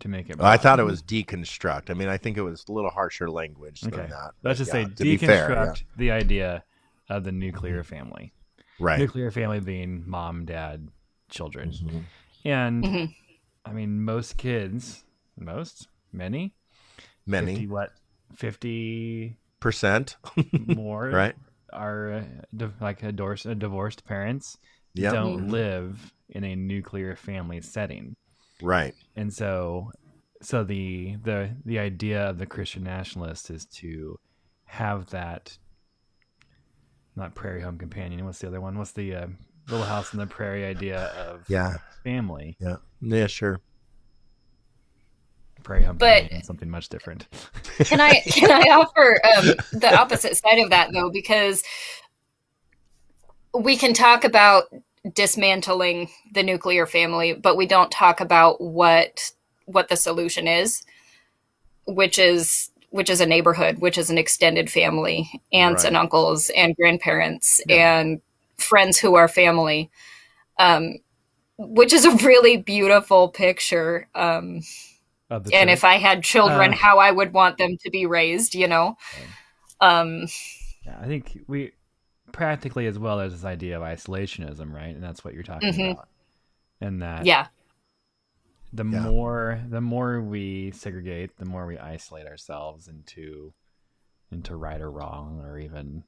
to make it. I thought it was deconstruct. I mean, I think it was a little harsher language than Okay. that. Let's just Yeah, say to be fair, yeah. deconstruct the idea of the nuclear family. Right. Nuclear family being mom, dad, children. Mhm. And Mhm. I mean, most kids, most, many, 50, Many what, 50 percent. *laughs* more Right. are uh, di- like a divorced, uh, divorced parents Yeah. don't live in a nuclear family setting. Right. And so so the the the idea of the Christian nationalist is to have that not prairie home companion. What's the other one? What's the uh, little house on the prairie idea of Yeah. family? Yeah. Yeah. Sure. Prairie home But- something much different. *laughs* Can I can I *laughs* offer um, the opposite side of that though? Because we can talk about dismantling the nuclear family, but we don't talk about what what the solution is, which is which is a neighborhood, which is an extended family, aunts right. and uncles and grandparents yeah. and friends who are family, um, which is a really beautiful picture. Um, and if I had children, uh, how I would want them to be raised, you know. Um, yeah, I think we practically as well as this idea of isolationism, right? And that's what you're talking mm-hmm. about. And that yeah, the yeah. more the more we segregate, the more we isolate ourselves into into right or wrong, or even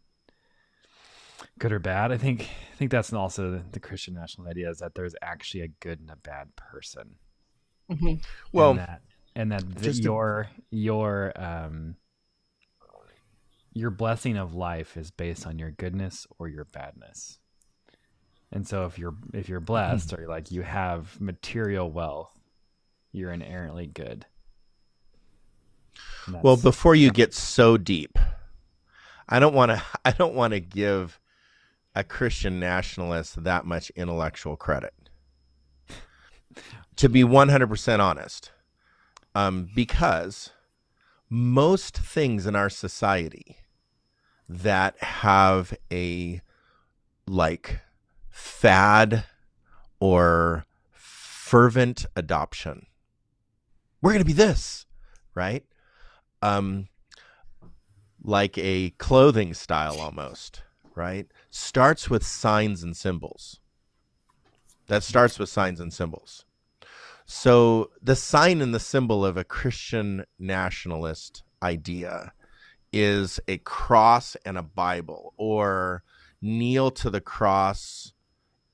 good or bad. I think I think that's also the, the Christian national idea is that there's actually a good and a bad person. Mm-hmm. Well, and that, and that the, your your um your blessing of life is based on your goodness or your badness. And so if you're if you're blessed mm-hmm. or like you have material wealth, you're inherently good. Well, before you get so deep, I don't want to *laughs* I don't want to give a Christian nationalist that much intellectual credit. To be 100% honest. Um, because most things in our society that have a like fad or fervent adoption. We're going to be this, right? Um like a clothing style almost, right? Starts with signs and symbols. That starts with signs and symbols. So the sign and the symbol of a Christian nationalist idea is a cross and a Bible, or kneel to the cross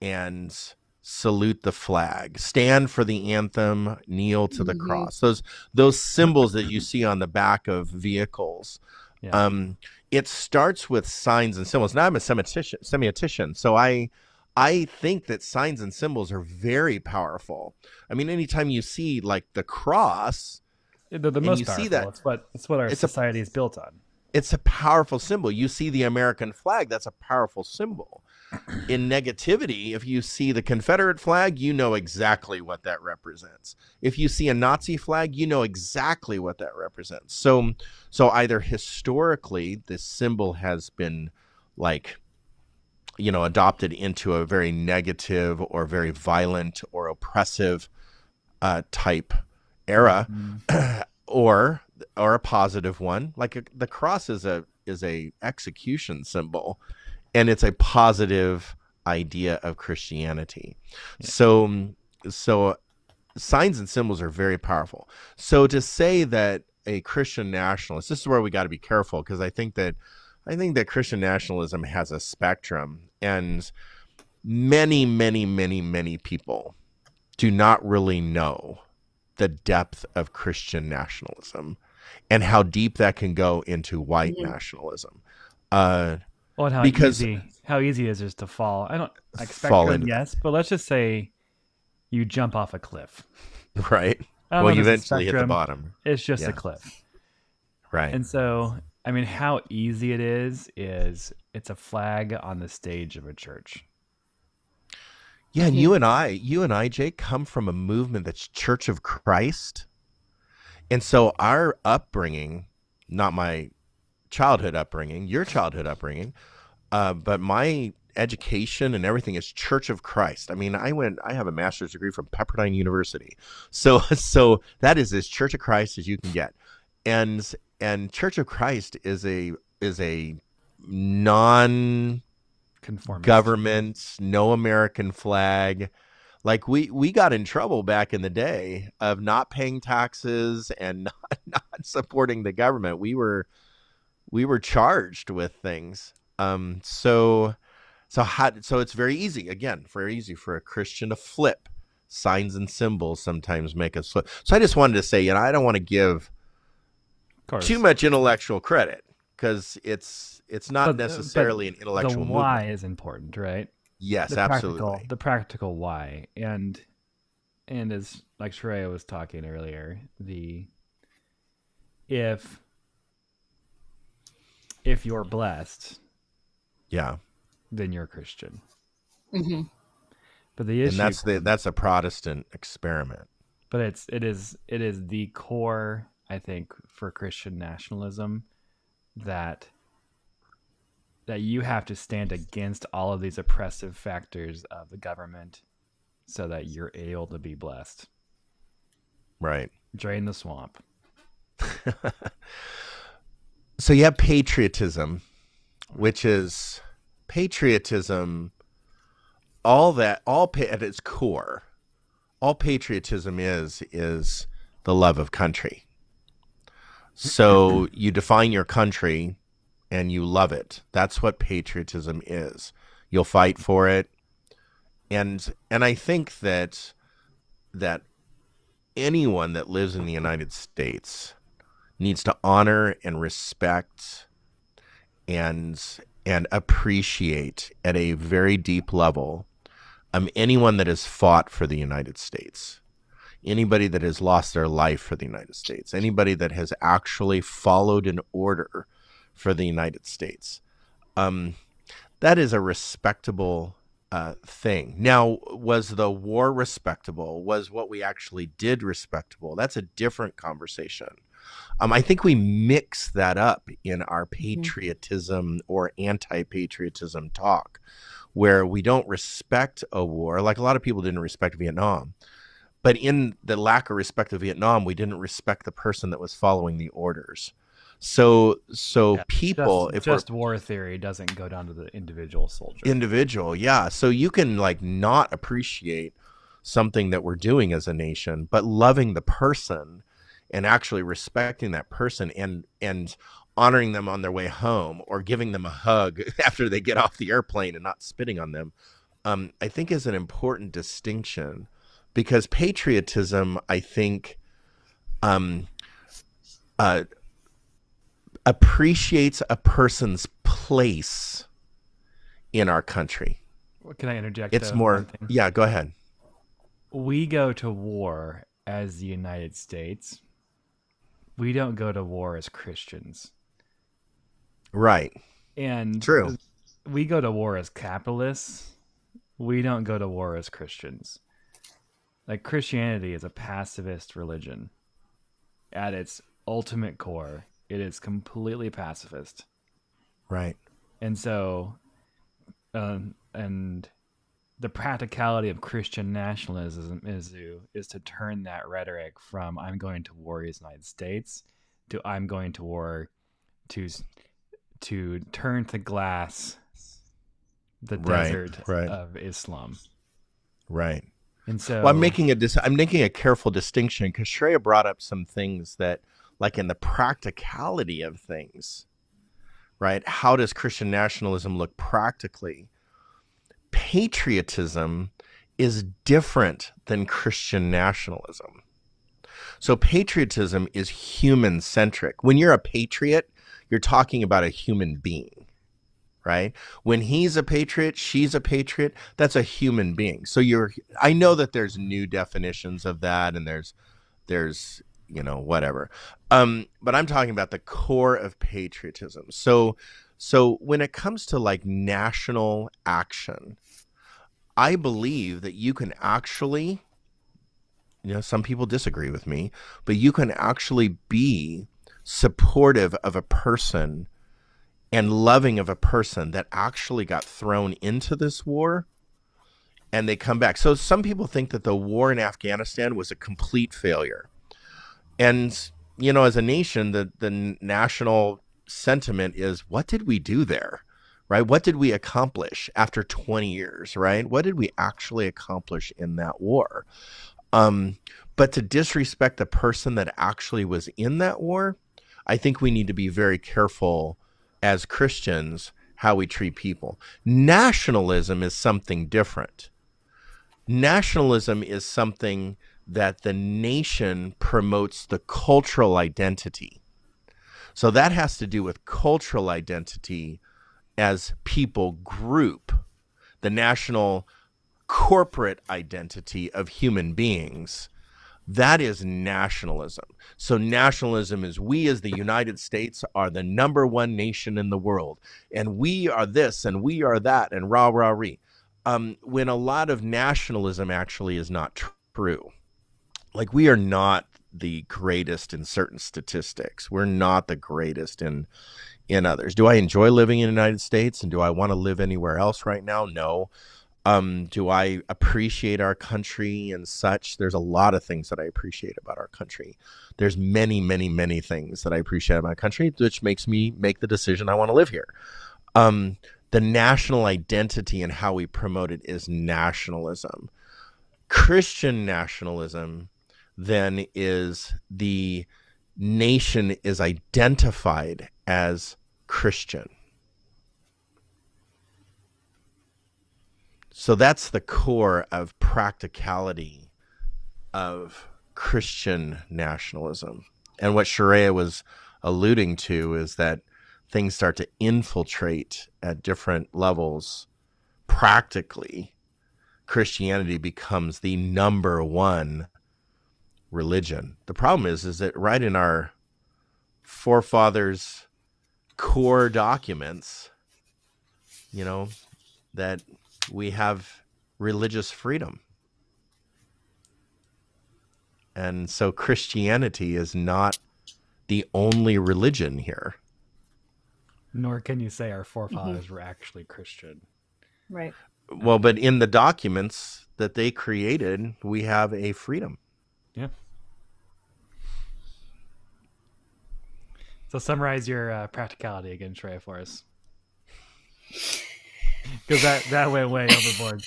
and salute the flag, stand for the anthem, kneel to the mm-hmm. cross. Those those symbols that you see on the back of vehicles. Yeah. Um, it starts with signs and symbols. Now I'm a semiotician, semiotician, so I I think that signs and symbols are very powerful. I mean, anytime you see like the cross, they're the most powerful. See that, it's what it's what our it's society a, is built on. It's a powerful symbol. You see the American flag, that's a powerful symbol. In negativity, if you see the Confederate flag, you know exactly what that represents. If you see a Nazi flag, you know exactly what that represents. So so either historically this symbol has been like you know adopted into a very negative or very violent or oppressive uh, type era, mm-hmm. *clears throat* or or a positive one. Like a, the cross is a is a execution symbol, and it's a positive idea of Christianity. Yeah. So so signs and symbols are very powerful. So to say that a Christian nationalist, this is where we got to be careful because I think that I think that Christian nationalism has a spectrum, and many, many, many, many people do not really know the depth of Christian nationalism and how deep that can go into white mm-hmm. nationalism. Uh, well, how because easy, how easy is it to fall? I don't I expect fall good, yes, but let's just say you jump off a cliff, *laughs* right? Well, you eventually hit the bottom. It's just yeah. a cliff, right? And so I mean, how easy it is is it's a flag on the stage of a church. Yeah, and you and I, you and I, Jake, come from a movement that's Church of Christ. And so our upbringing, not my childhood upbringing, your childhood upbringing, uh, but my education and everything is Church of Christ. I mean, I went, I have a master's degree from Pepperdine University. So, *laughs* so that is as Church of Christ as you can get. And and Church of Christ is a is a non government, no American flag. Like we we got in trouble back in the day of not paying taxes and *laughs* not, not supporting the government. We were we were charged with things. Um, so so how, so it's very easy again, very easy for a Christian to flip. Signs and symbols sometimes make us flip. So I just wanted to say, you know, I don't want to give too much intellectual credit because it's it's not but, necessarily an intellectual. The why movement. is important, right? Yes, the absolutely. Practical, the practical why, and and as like Sharayah was talking earlier, the if if you're blessed, yeah, then you're a Christian. Mm-hmm. But the issue, and that's the that's a Protestant experiment. But it's it is it is the core I think, for Christian nationalism that that you have to stand against all of these oppressive factors of the government so that you're able to be blessed. Right. Drain the swamp. *laughs* so you have patriotism, which is patriotism all that all at its core all patriotism is is the love of country so you define your country and you love it. That's what patriotism is. You'll fight for it. And and i think that that anyone that lives in the united states needs to honor and respect and and appreciate at a very deep level um, anyone that has fought for the United States, anybody that has lost their life for the United States, anybody that has actually followed an order for the United States. Um, that is a respectable uh, thing. Now, was the war respectable? Was what we actually did respectable? That's a different conversation. Um, I think we mix that up in our patriotism or anti patriotism talk where we don't respect a war, like a lot of people didn't respect Vietnam. But in the lack of respect of Vietnam, we didn't respect the person that was following the orders. So, so yeah, people, just, if just war theory doesn't go down to the individual soldier. Individual, yeah. So you can like not appreciate something that we're doing as a nation, but loving the person and actually respecting that person and and honoring them on their way home or giving them a hug *laughs* after they get off the airplane and not spitting on them, um, I think is an important distinction because patriotism, I think, um, uh, appreciates a person's place in our country. What can I interject? It's more, yeah, go ahead. We go to war as the United States. We don't go to war as Christians. Right. And true. We go to war as capitalists. We don't go to war as Christians. Like Christianity is a pacifist religion. At its ultimate core, it is completely pacifist. Right. And so, um, and the practicality of Christian nationalism is to, is to turn that rhetoric from "I'm going to war as United States" to "I'm going to war to to turn to glass the right, desert right. of Islam. Right. And so well, I'm making a dis- I'm making a careful distinction because Sharayah brought up some things that, like in the practicality of things, right? How does Christian nationalism look practically? Patriotism is different than Christian nationalism. So patriotism is human centric. When you're a patriot, you're talking about a human being, right? When he's a patriot, she's a patriot, that's a human being. So you're I know that there's new definitions of that and there's there's you know whatever. Um but I'm talking about the core of patriotism. So so when it comes to like national action, I believe that you can actually you know some people disagree with me, but you can actually be supportive of a person and loving of a person that actually got thrown into this war and they come back. So some people think that the war in Afghanistan was a complete failure. And you know, as a nation, the the national sentiment is what did we do there? Right? What did we accomplish after 20 years, right? What did we actually accomplish in that war? Um, but to disrespect the person that actually was in that war, I think we need to be very careful as Christians how we treat people. Nationalism is something different. Nationalism is something that the nation promotes the cultural identity. So that has to do with cultural identity as people group, the national corporate identity of human beings that is nationalism. So, nationalism is we as the United States are the number one nation in the world, and we are this and we are that, and rah, rah, rah. Um, when a lot of nationalism actually is not true. Like, we are not the greatest in certain statistics. We're not the greatest in in others. Do I enjoy living in the United States and do I want to live anywhere else right now? No. Um, do I appreciate our country and such? There's a lot of things that I appreciate about our country. There's many, many, many things that I appreciate about my country, which makes me make the decision I want to live here. Um, the national identity and how we promote it is nationalism. Christian nationalism then is the nation is identified as Christian. So that's the core of practicality of Christian nationalism. And what Sharayah was alluding to is that things start to infiltrate at different levels practically. Christianity becomes the number one religion. The problem is is that right in our forefathers core documents, you know, that we have religious freedom. And so Christianity is not the only religion here. Nor can you say our forefathers mm-hmm. were actually Christian. Right. Well, but in the documents that they created, we have a freedom. Yeah. So summarize your uh, practicality again, Trey, for us. Because that, that went way overboard.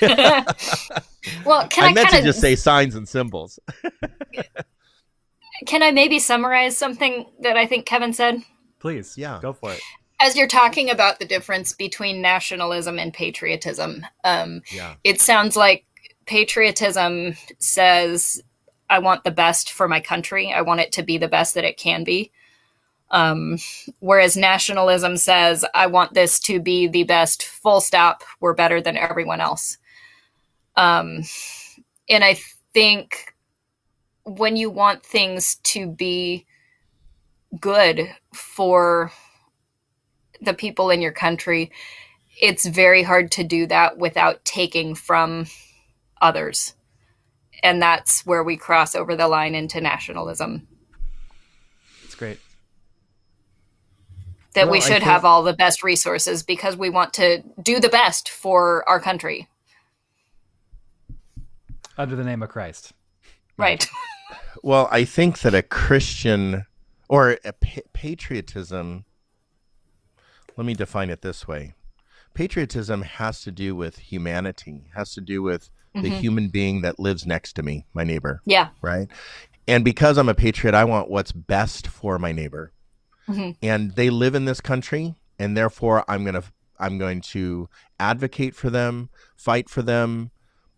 *laughs* well, can I, I meant kinda... to just say signs and symbols. *laughs* can I maybe summarize something that I think Kevin said? Please, yeah, go for it. As you're talking about the difference between nationalism and patriotism, um, yeah. it sounds like patriotism says, I want the best for my country. I want it to be the best that it can be. Um, whereas nationalism says, I want this to be the best, full stop. We're better than everyone else. Um, and I think when you want things to be good for the people in your country, it's very hard to do that without taking from others. And that's where we cross over the line into nationalism. It's great that well, we should think... have all the best resources because we want to do the best for our country. Under the name of Christ. Right. well, I think that a Christian or a pa- patriotism, let me define it this way patriotism has to do with humanity, has to do with mm-hmm. the human being that lives next to me, my neighbor. Yeah. Right. And because I'm a patriot, I want what's best for my neighbor mm-hmm. and they live in this country, and therefore I'm gonna I'm going to advocate for them, fight for them,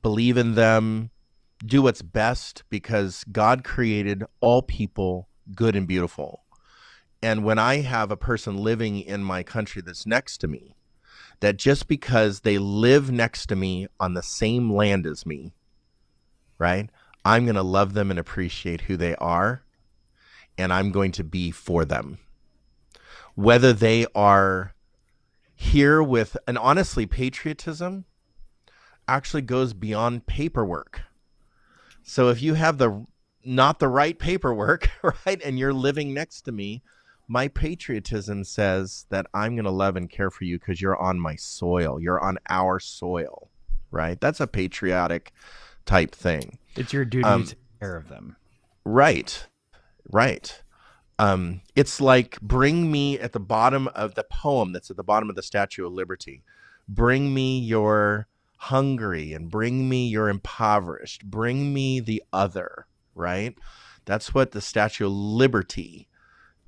believe in them, do what's best because God created all people good and beautiful. And when I have a person living in my country that's next to me, that just because they live next to me on the same land as me, right? I'm going to love them and appreciate who they are, and I'm going to be for them whether they are here with, and honestly, patriotism actually goes beyond paperwork. So if you have the not the right paperwork, *laughs* right, and you're living next to me, my patriotism says that I'm going to love and care for you because you're on my soil. You're on our soil, right? That's a patriotic type thing. It's your duty um, to take care of them. Right, right. Um, it's like bring me at the bottom of the poem that's at the bottom of the Statue of Liberty. Bring me your hungry and bring me your impoverished. Bring me the other, right? That's what the Statue of Liberty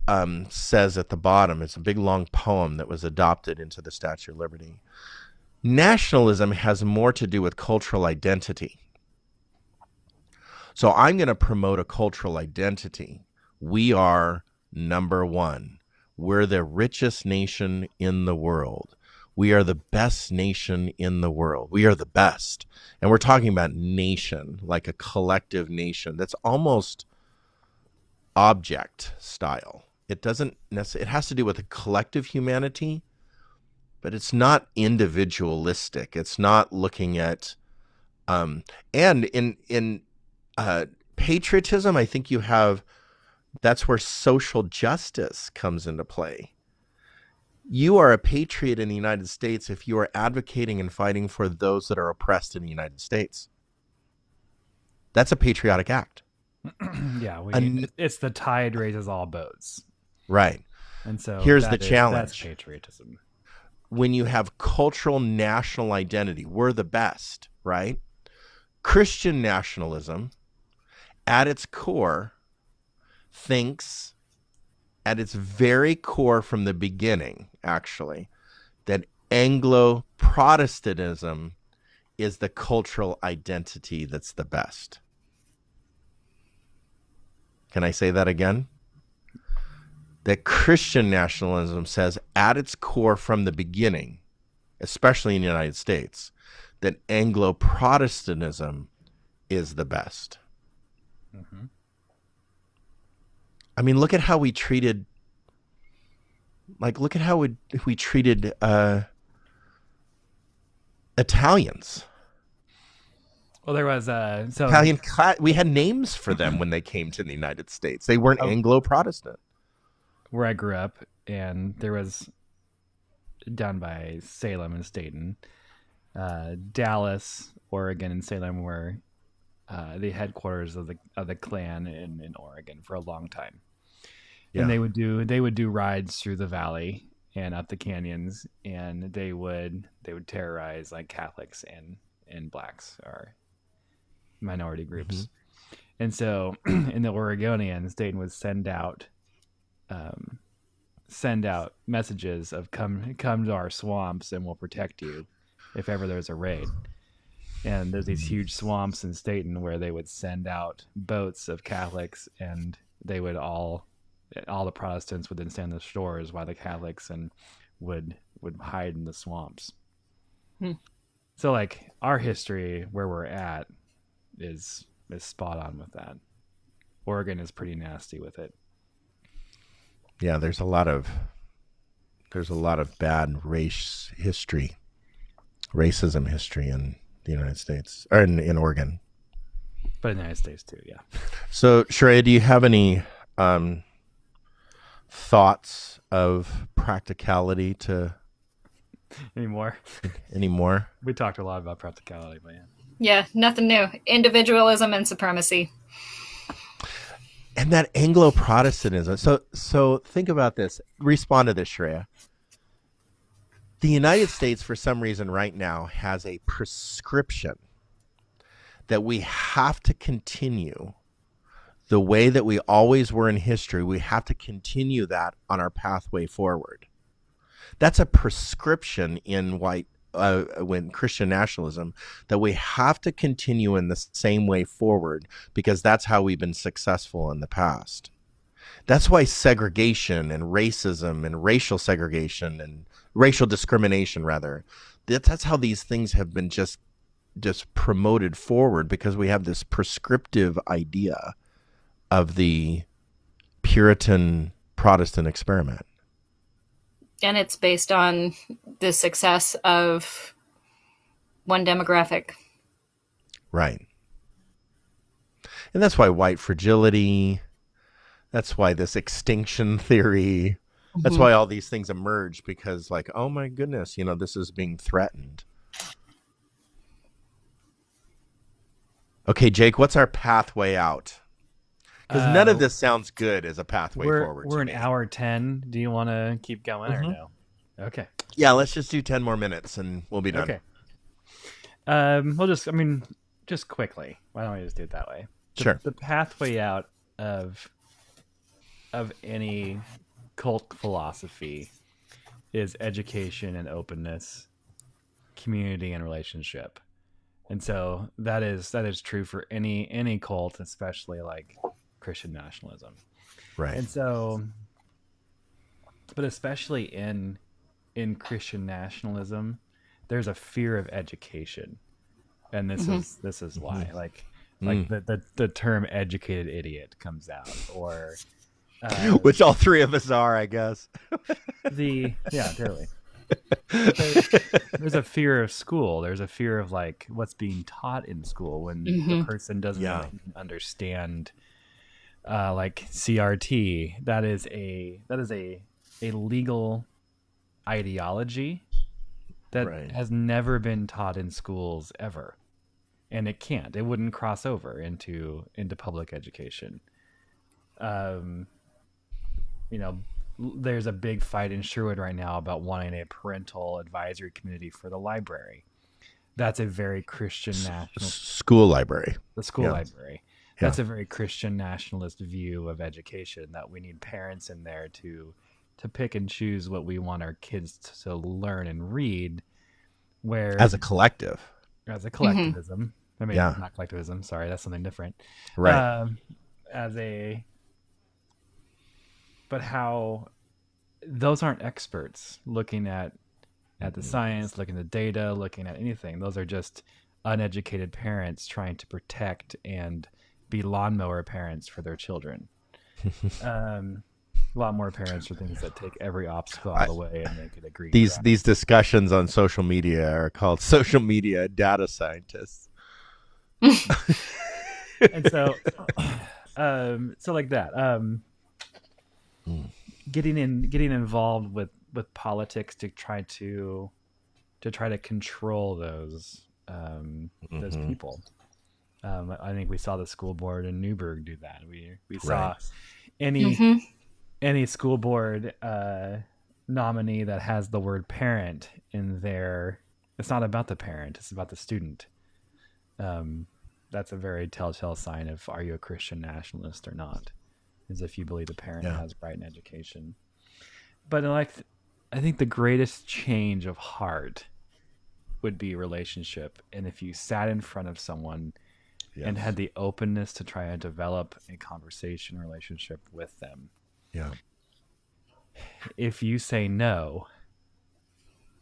um, says at the bottom. It's a big long poem that was adopted into the Statue of Liberty. Nationalism has more to do with cultural identity. So I'm going to promote a cultural identity we are number one. We're the richest nation in the world. We are the best nation in the world. We are the best. And we're talking about nation, like a collective nation that's almost object style. It doesn't necessarily, it has to do with a collective humanity, but it's not individualistic. It's not looking at, um, and in, in, uh, patriotism, I think you have that's where social justice comes into play. You are a patriot in the United States if you are advocating and fighting for those that are oppressed in the United States. That's a patriotic act. *clears throat* yeah, we, An- it's the tide raises all boats. Right. And so here's the is, challenge. That's patriotism. When you have cultural national identity, we're the best, right? Christian nationalism at its core thinks at its very core from the beginning, actually, that Anglo Protestantism is the cultural identity that's the best. Can I say that again? That Christian nationalism says at its core from the beginning, especially in the United States, that Anglo Protestantism is the best. Mm-hmm. I mean, look at how we treated, like, look at how we, we treated uh, Italians. Well, there was uh, so Italian. We had names for them when they came to the United States. They weren't oh, Anglo Protestant. Where I grew up, and there was down by Salem and Stayton, uh, Dallas, Oregon, and Salem were uh, the headquarters of the of the Klan in, in Oregon for a long time. Yeah. And they would do they would do rides through the valley and up the canyons, and they would they would terrorize like Catholics and and blacks or minority groups. Mm-hmm. And so, *clears throat* in the Oregonians, Dayton would send out um, send out messages of come come to our swamps and we'll protect you if ever there's a raid and there's these huge swamps in Stayton where they would send out boats of Catholics, and they would all all the Protestants would then stand in the stores while the Catholics and would would hide in the swamps. Hmm. So like our history where we're at is is spot on with that. Oregon is pretty nasty with it. Yeah, there's a lot of there's a lot of bad race history, racism history in the United States or in, in Oregon. But in the United States too, yeah. So, Sharayah, do you have any um, thoughts of practicality to anymore? Anymore? we talked a lot about practicality, but yeah. Yeah, nothing new. Individualism and supremacy. And that Anglo Protestantism. So, so think about this. Respond to this, Sharayah the United States, for some reason, right now, has a prescription that we have to continue the way that we always were in history. We have to continue that on our pathway forward. That's a prescription in white uh, when Christian nationalism that we have to continue in the same way forward because that's how we've been successful in the past. That's why segregation and racism and racial segregation and racial discrimination rather that, that's how these things have been just just promoted forward because we have this prescriptive idea of the puritan protestant experiment and it's based on the success of one demographic right and that's why white fragility that's why this extinction *laughs* theory that's mm-hmm. why all these things emerge because, like, oh my goodness, you know, this is being threatened. Okay, Jake, what's our pathway out? Because uh, none of uh, this sounds good as a pathway we're, forward. We're an hour 10. Do you want to keep going mm-hmm. or no? Okay. Yeah, let's just do 10 more minutes and we'll be done. Okay. Um, we'll just, I mean, just quickly. Why don't we just do it that way? The, sure. The pathway out of of any cult philosophy is education and openness, community and relationship. And so that is that is true for any any cult, especially like Christian nationalism. Right. And so but especially in in Christian nationalism, there's a fear of education. And this mm-hmm. is this is why. Mm-hmm. Like like mm. the, the the term educated idiot comes out or uh, which all three of us are, I guess. the yeah, totally. *laughs* there's a fear of school. There's a fear of like what's being taught in school when mm-hmm. the person doesn't yeah. understand uh, like CRT. That is a that is a a legal ideology that right. has never been taught in schools ever, and it can't. It wouldn't cross over into into public education. Um, you know, there's a big fight in Sherwood right now about wanting a parental advisory committee for the library. That's a very Christian national school library. The school yeah. library. That's a very Christian nationalist view of education that we need parents in there to to pick and choose what we want our kids to learn and read where as a collective as a collectivism mm-hmm. i mean yeah. not collectivism sorry that's something different right um, as a but how those aren't experts looking at at the mm-hmm. science, looking at the data, looking at anything. Those are just uneducated parents trying to protect and be lawnmower parents for their children. *laughs* um, a lot more parents are things that take every obstacle out of the way and make it agree. These these discussions on social media are called *laughs* social media data scientists. *laughs* and so, *clears throat* um, so like that. Um, getting in getting involved with with politics to try to to try to control those um, mm-hmm. those people. Um, I think we saw the school board in Newberg do that. We we saw right. any mm-hmm. any school board uh, nominee that has the word parent in there. It's not about the parent; it's about the student. Um, that's a very telltale sign of are you a Christian nationalist or not is if you believe the parent yeah. has right in education. But like, I think the greatest change of heart would be relationship, and if you sat in front of someone yes. and had the openness to try and develop a conversation relationship with them. Yeah. If you say no,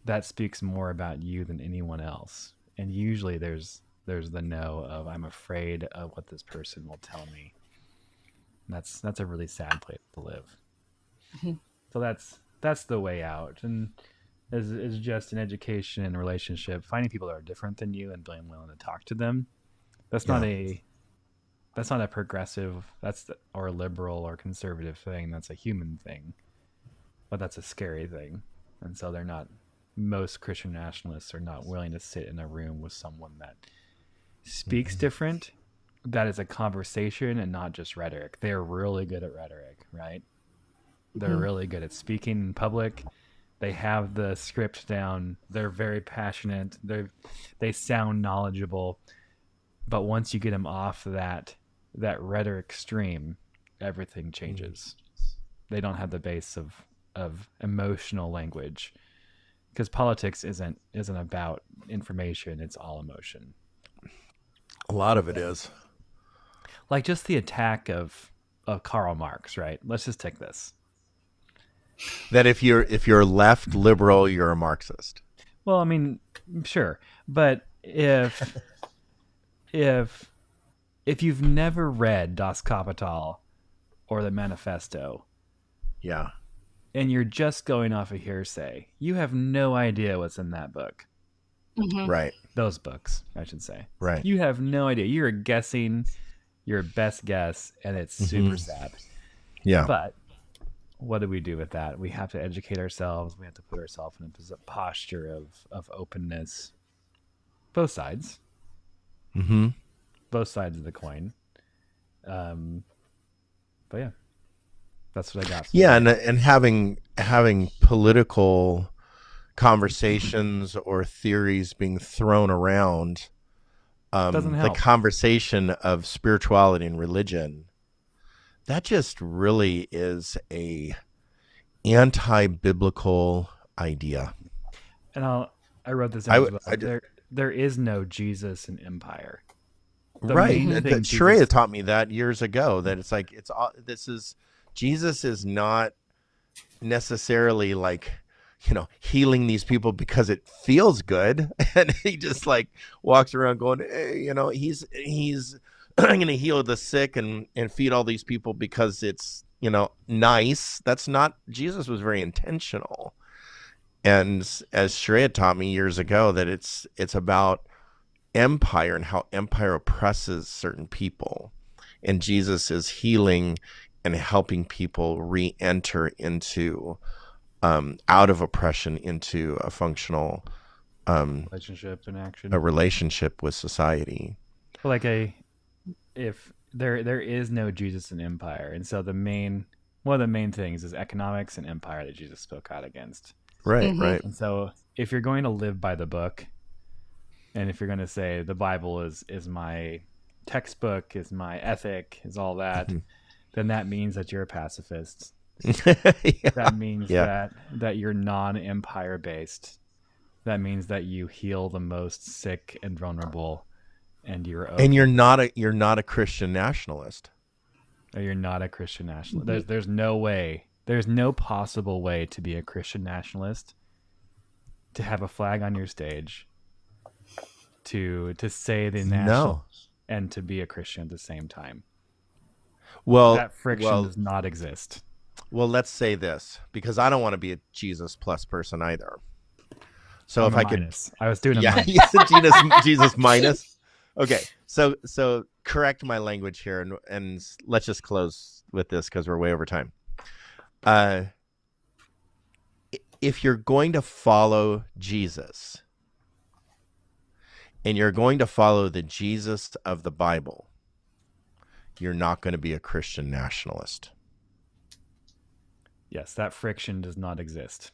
that speaks more about you than anyone else. And usually there's there's the no of I'm afraid of what this person will tell me that's that's a really sad place to live. Mm-hmm. so that's that's the way out, and is is just an education and relationship, finding people that are different than you and being willing to talk to them. That's yeah. not a that's not a progressive that's the, or liberal or conservative thing. That's a human thing, but that's a scary thing, and so they're not. Most Christian nationalists are not willing to sit in a room with someone that speaks mm-hmm. different that is a conversation and not just rhetoric. They're really good at rhetoric, right? They're mm-hmm. really good at speaking in public. They have the script down. They're very passionate. They they sound knowledgeable. But once you get them off that that rhetoric stream, everything changes. Mm-hmm. They don't have the base of of emotional language because politics isn't isn't about information. It's all emotion. A lot of it is like just the attack of of Karl Marx, right? Let's just take this. That if you're if you're left liberal, you're a Marxist. Well, I mean, sure, but if if if you've never read Das Kapital or the Manifesto, yeah, and you're just going off a of hearsay, you have no idea what's in that book. Mm-hmm. Right. Those books, I should say. Right. You have no idea. You're guessing your best guess, and it's super mm-hmm. sad. Yeah. But what do we do with that? We have to educate ourselves. We have to put ourselves in a posture of of openness. Both sides. Mm-hmm. Both sides of the coin. Um, but yeah, that's what I got. Yeah, and and having having political conversations or theories being thrown around um, the conversation of spirituality and religion, that just really is a anti-biblical idea. And I'll, I wrote this. I, well. I, there, there is no Jesus in empire. The right. Sharayah taught me that years ago. That it's like it's all. This is Jesus is not necessarily like you know, healing these people because it feels good. *laughs* And he just like walks around going, hey, you know, he's, he's I'm going to heal the sick and, and feed all these people because it's, you know, nice. That's not, Jesus was very intentional. And as Sharayah taught me years ago, that it's it's about empire and how empire oppresses certain people, and Jesus is healing and helping people re-enter into um, out of oppression into a functional um, relationship and action, a relationship with society. Like a if there there is no Jesus in empire, and so the main one of the main things is economics and empire that Jesus spoke out against. Right, mm-hmm. right. And so if you're going to live by the book, and if you're going to say the Bible is is my textbook, is my ethic, is all that, mm-hmm. then that means that you're a pacifist. *laughs* yeah. That means yeah. that that you're non-empire based. That means that you heal the most sick and vulnerable, and you're okay. and you're not a you're not a Christian nationalist. Or you're not a Christian nationalist. There's there's no way. There's no possible way to be a Christian nationalist. To have a flag on your stage. To to say the national no. and to be a Christian at the same time. Well, that friction well, does not exist. Well, let's say this because I don't want to be a Jesus plus person either. So I'm if I minus. could, I was doing a yeah, *laughs* Jesus, Jesus minus. *laughs* Okay, so so correct my language here, and and let's just close with this because we're way over time. Uh, if you're going to follow Jesus, and you're going to follow the Jesus of the Bible, you're not going to be a Christian nationalist. Yes, that friction does not exist.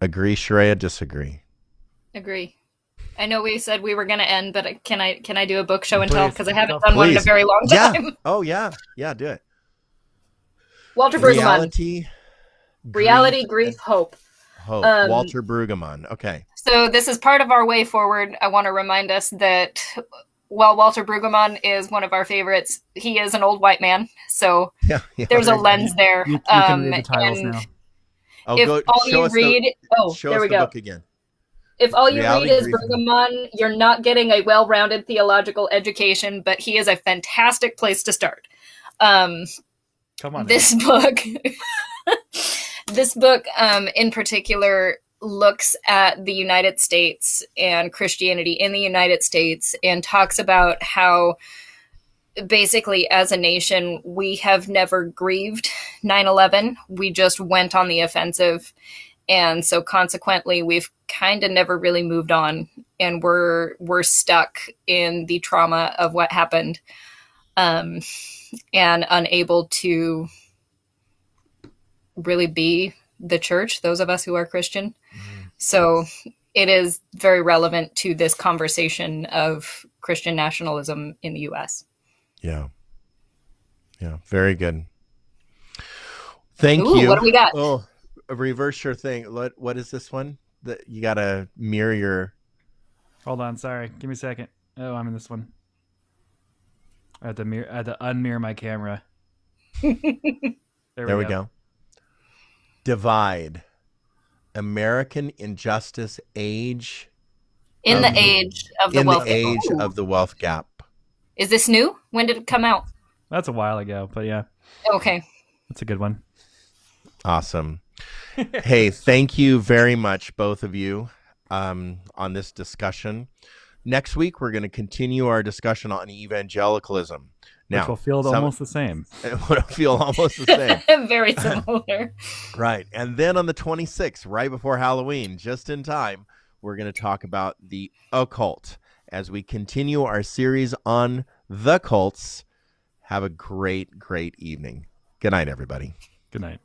Agree, Sharayah? Disagree? Agree. I know we said we were going to end, but can I can I do a book show and tell because I haven't done Please. one in a very long time. Yeah. Oh yeah, yeah. Do it. Walter Brueggemann. Reality, Reality, grief, grief hope. Hope. Um, Walter Brueggemann. Okay. So this is part of our way forward. I want to remind us that while Walter Brueggemann is one of our favorites, he is an old white man. So *laughs* yeah, yeah, there's a lens there. You, you um, the and now. Oh, if go, all you read, the, oh, there we the go. again. If all you Reality read is Brueggemann, you're not getting a well-rounded theological education, but he is a fantastic place to start. Um, Come on. This now. book, *laughs* this book, um, in particular, looks at the United States and Christianity in the United States and talks about how basically as a nation we have never grieved 9/11 we just went on the offensive and so consequently we've kind of never really moved on and we're we're stuck in the trauma of what happened um and unable to really be the church, those of us who are Christian. Mm-hmm. So it is very relevant to this conversation of Christian nationalism in the US. Yeah. Yeah. Very good. Thank Ooh, you. What do we got? Oh, reverse your thing. What what is this one? That you gotta mirror your Hold on, sorry. Give me a second. Oh, I'm in this one. I had to mirror I had to unmirror my camera. there, there we, go. go divide American injustice age in the age of the in wealth the age Ooh. of the wealth gap. Is this new? When did it come out? That's a while ago, but yeah. Okay. That's a good one. Awesome. hey, thank you very much, both of you, um, on this discussion. Next week, we're going to continue our discussion on evangelicalism. Now, Which will feel some, almost the same. *laughs* It will feel almost the same. *laughs* Very similar. *laughs* right. And then on the 26th, right before Halloween, just in time, we're going to talk about the occult as we continue our series on the cults. Have a great, great evening. Good night, everybody. Good night.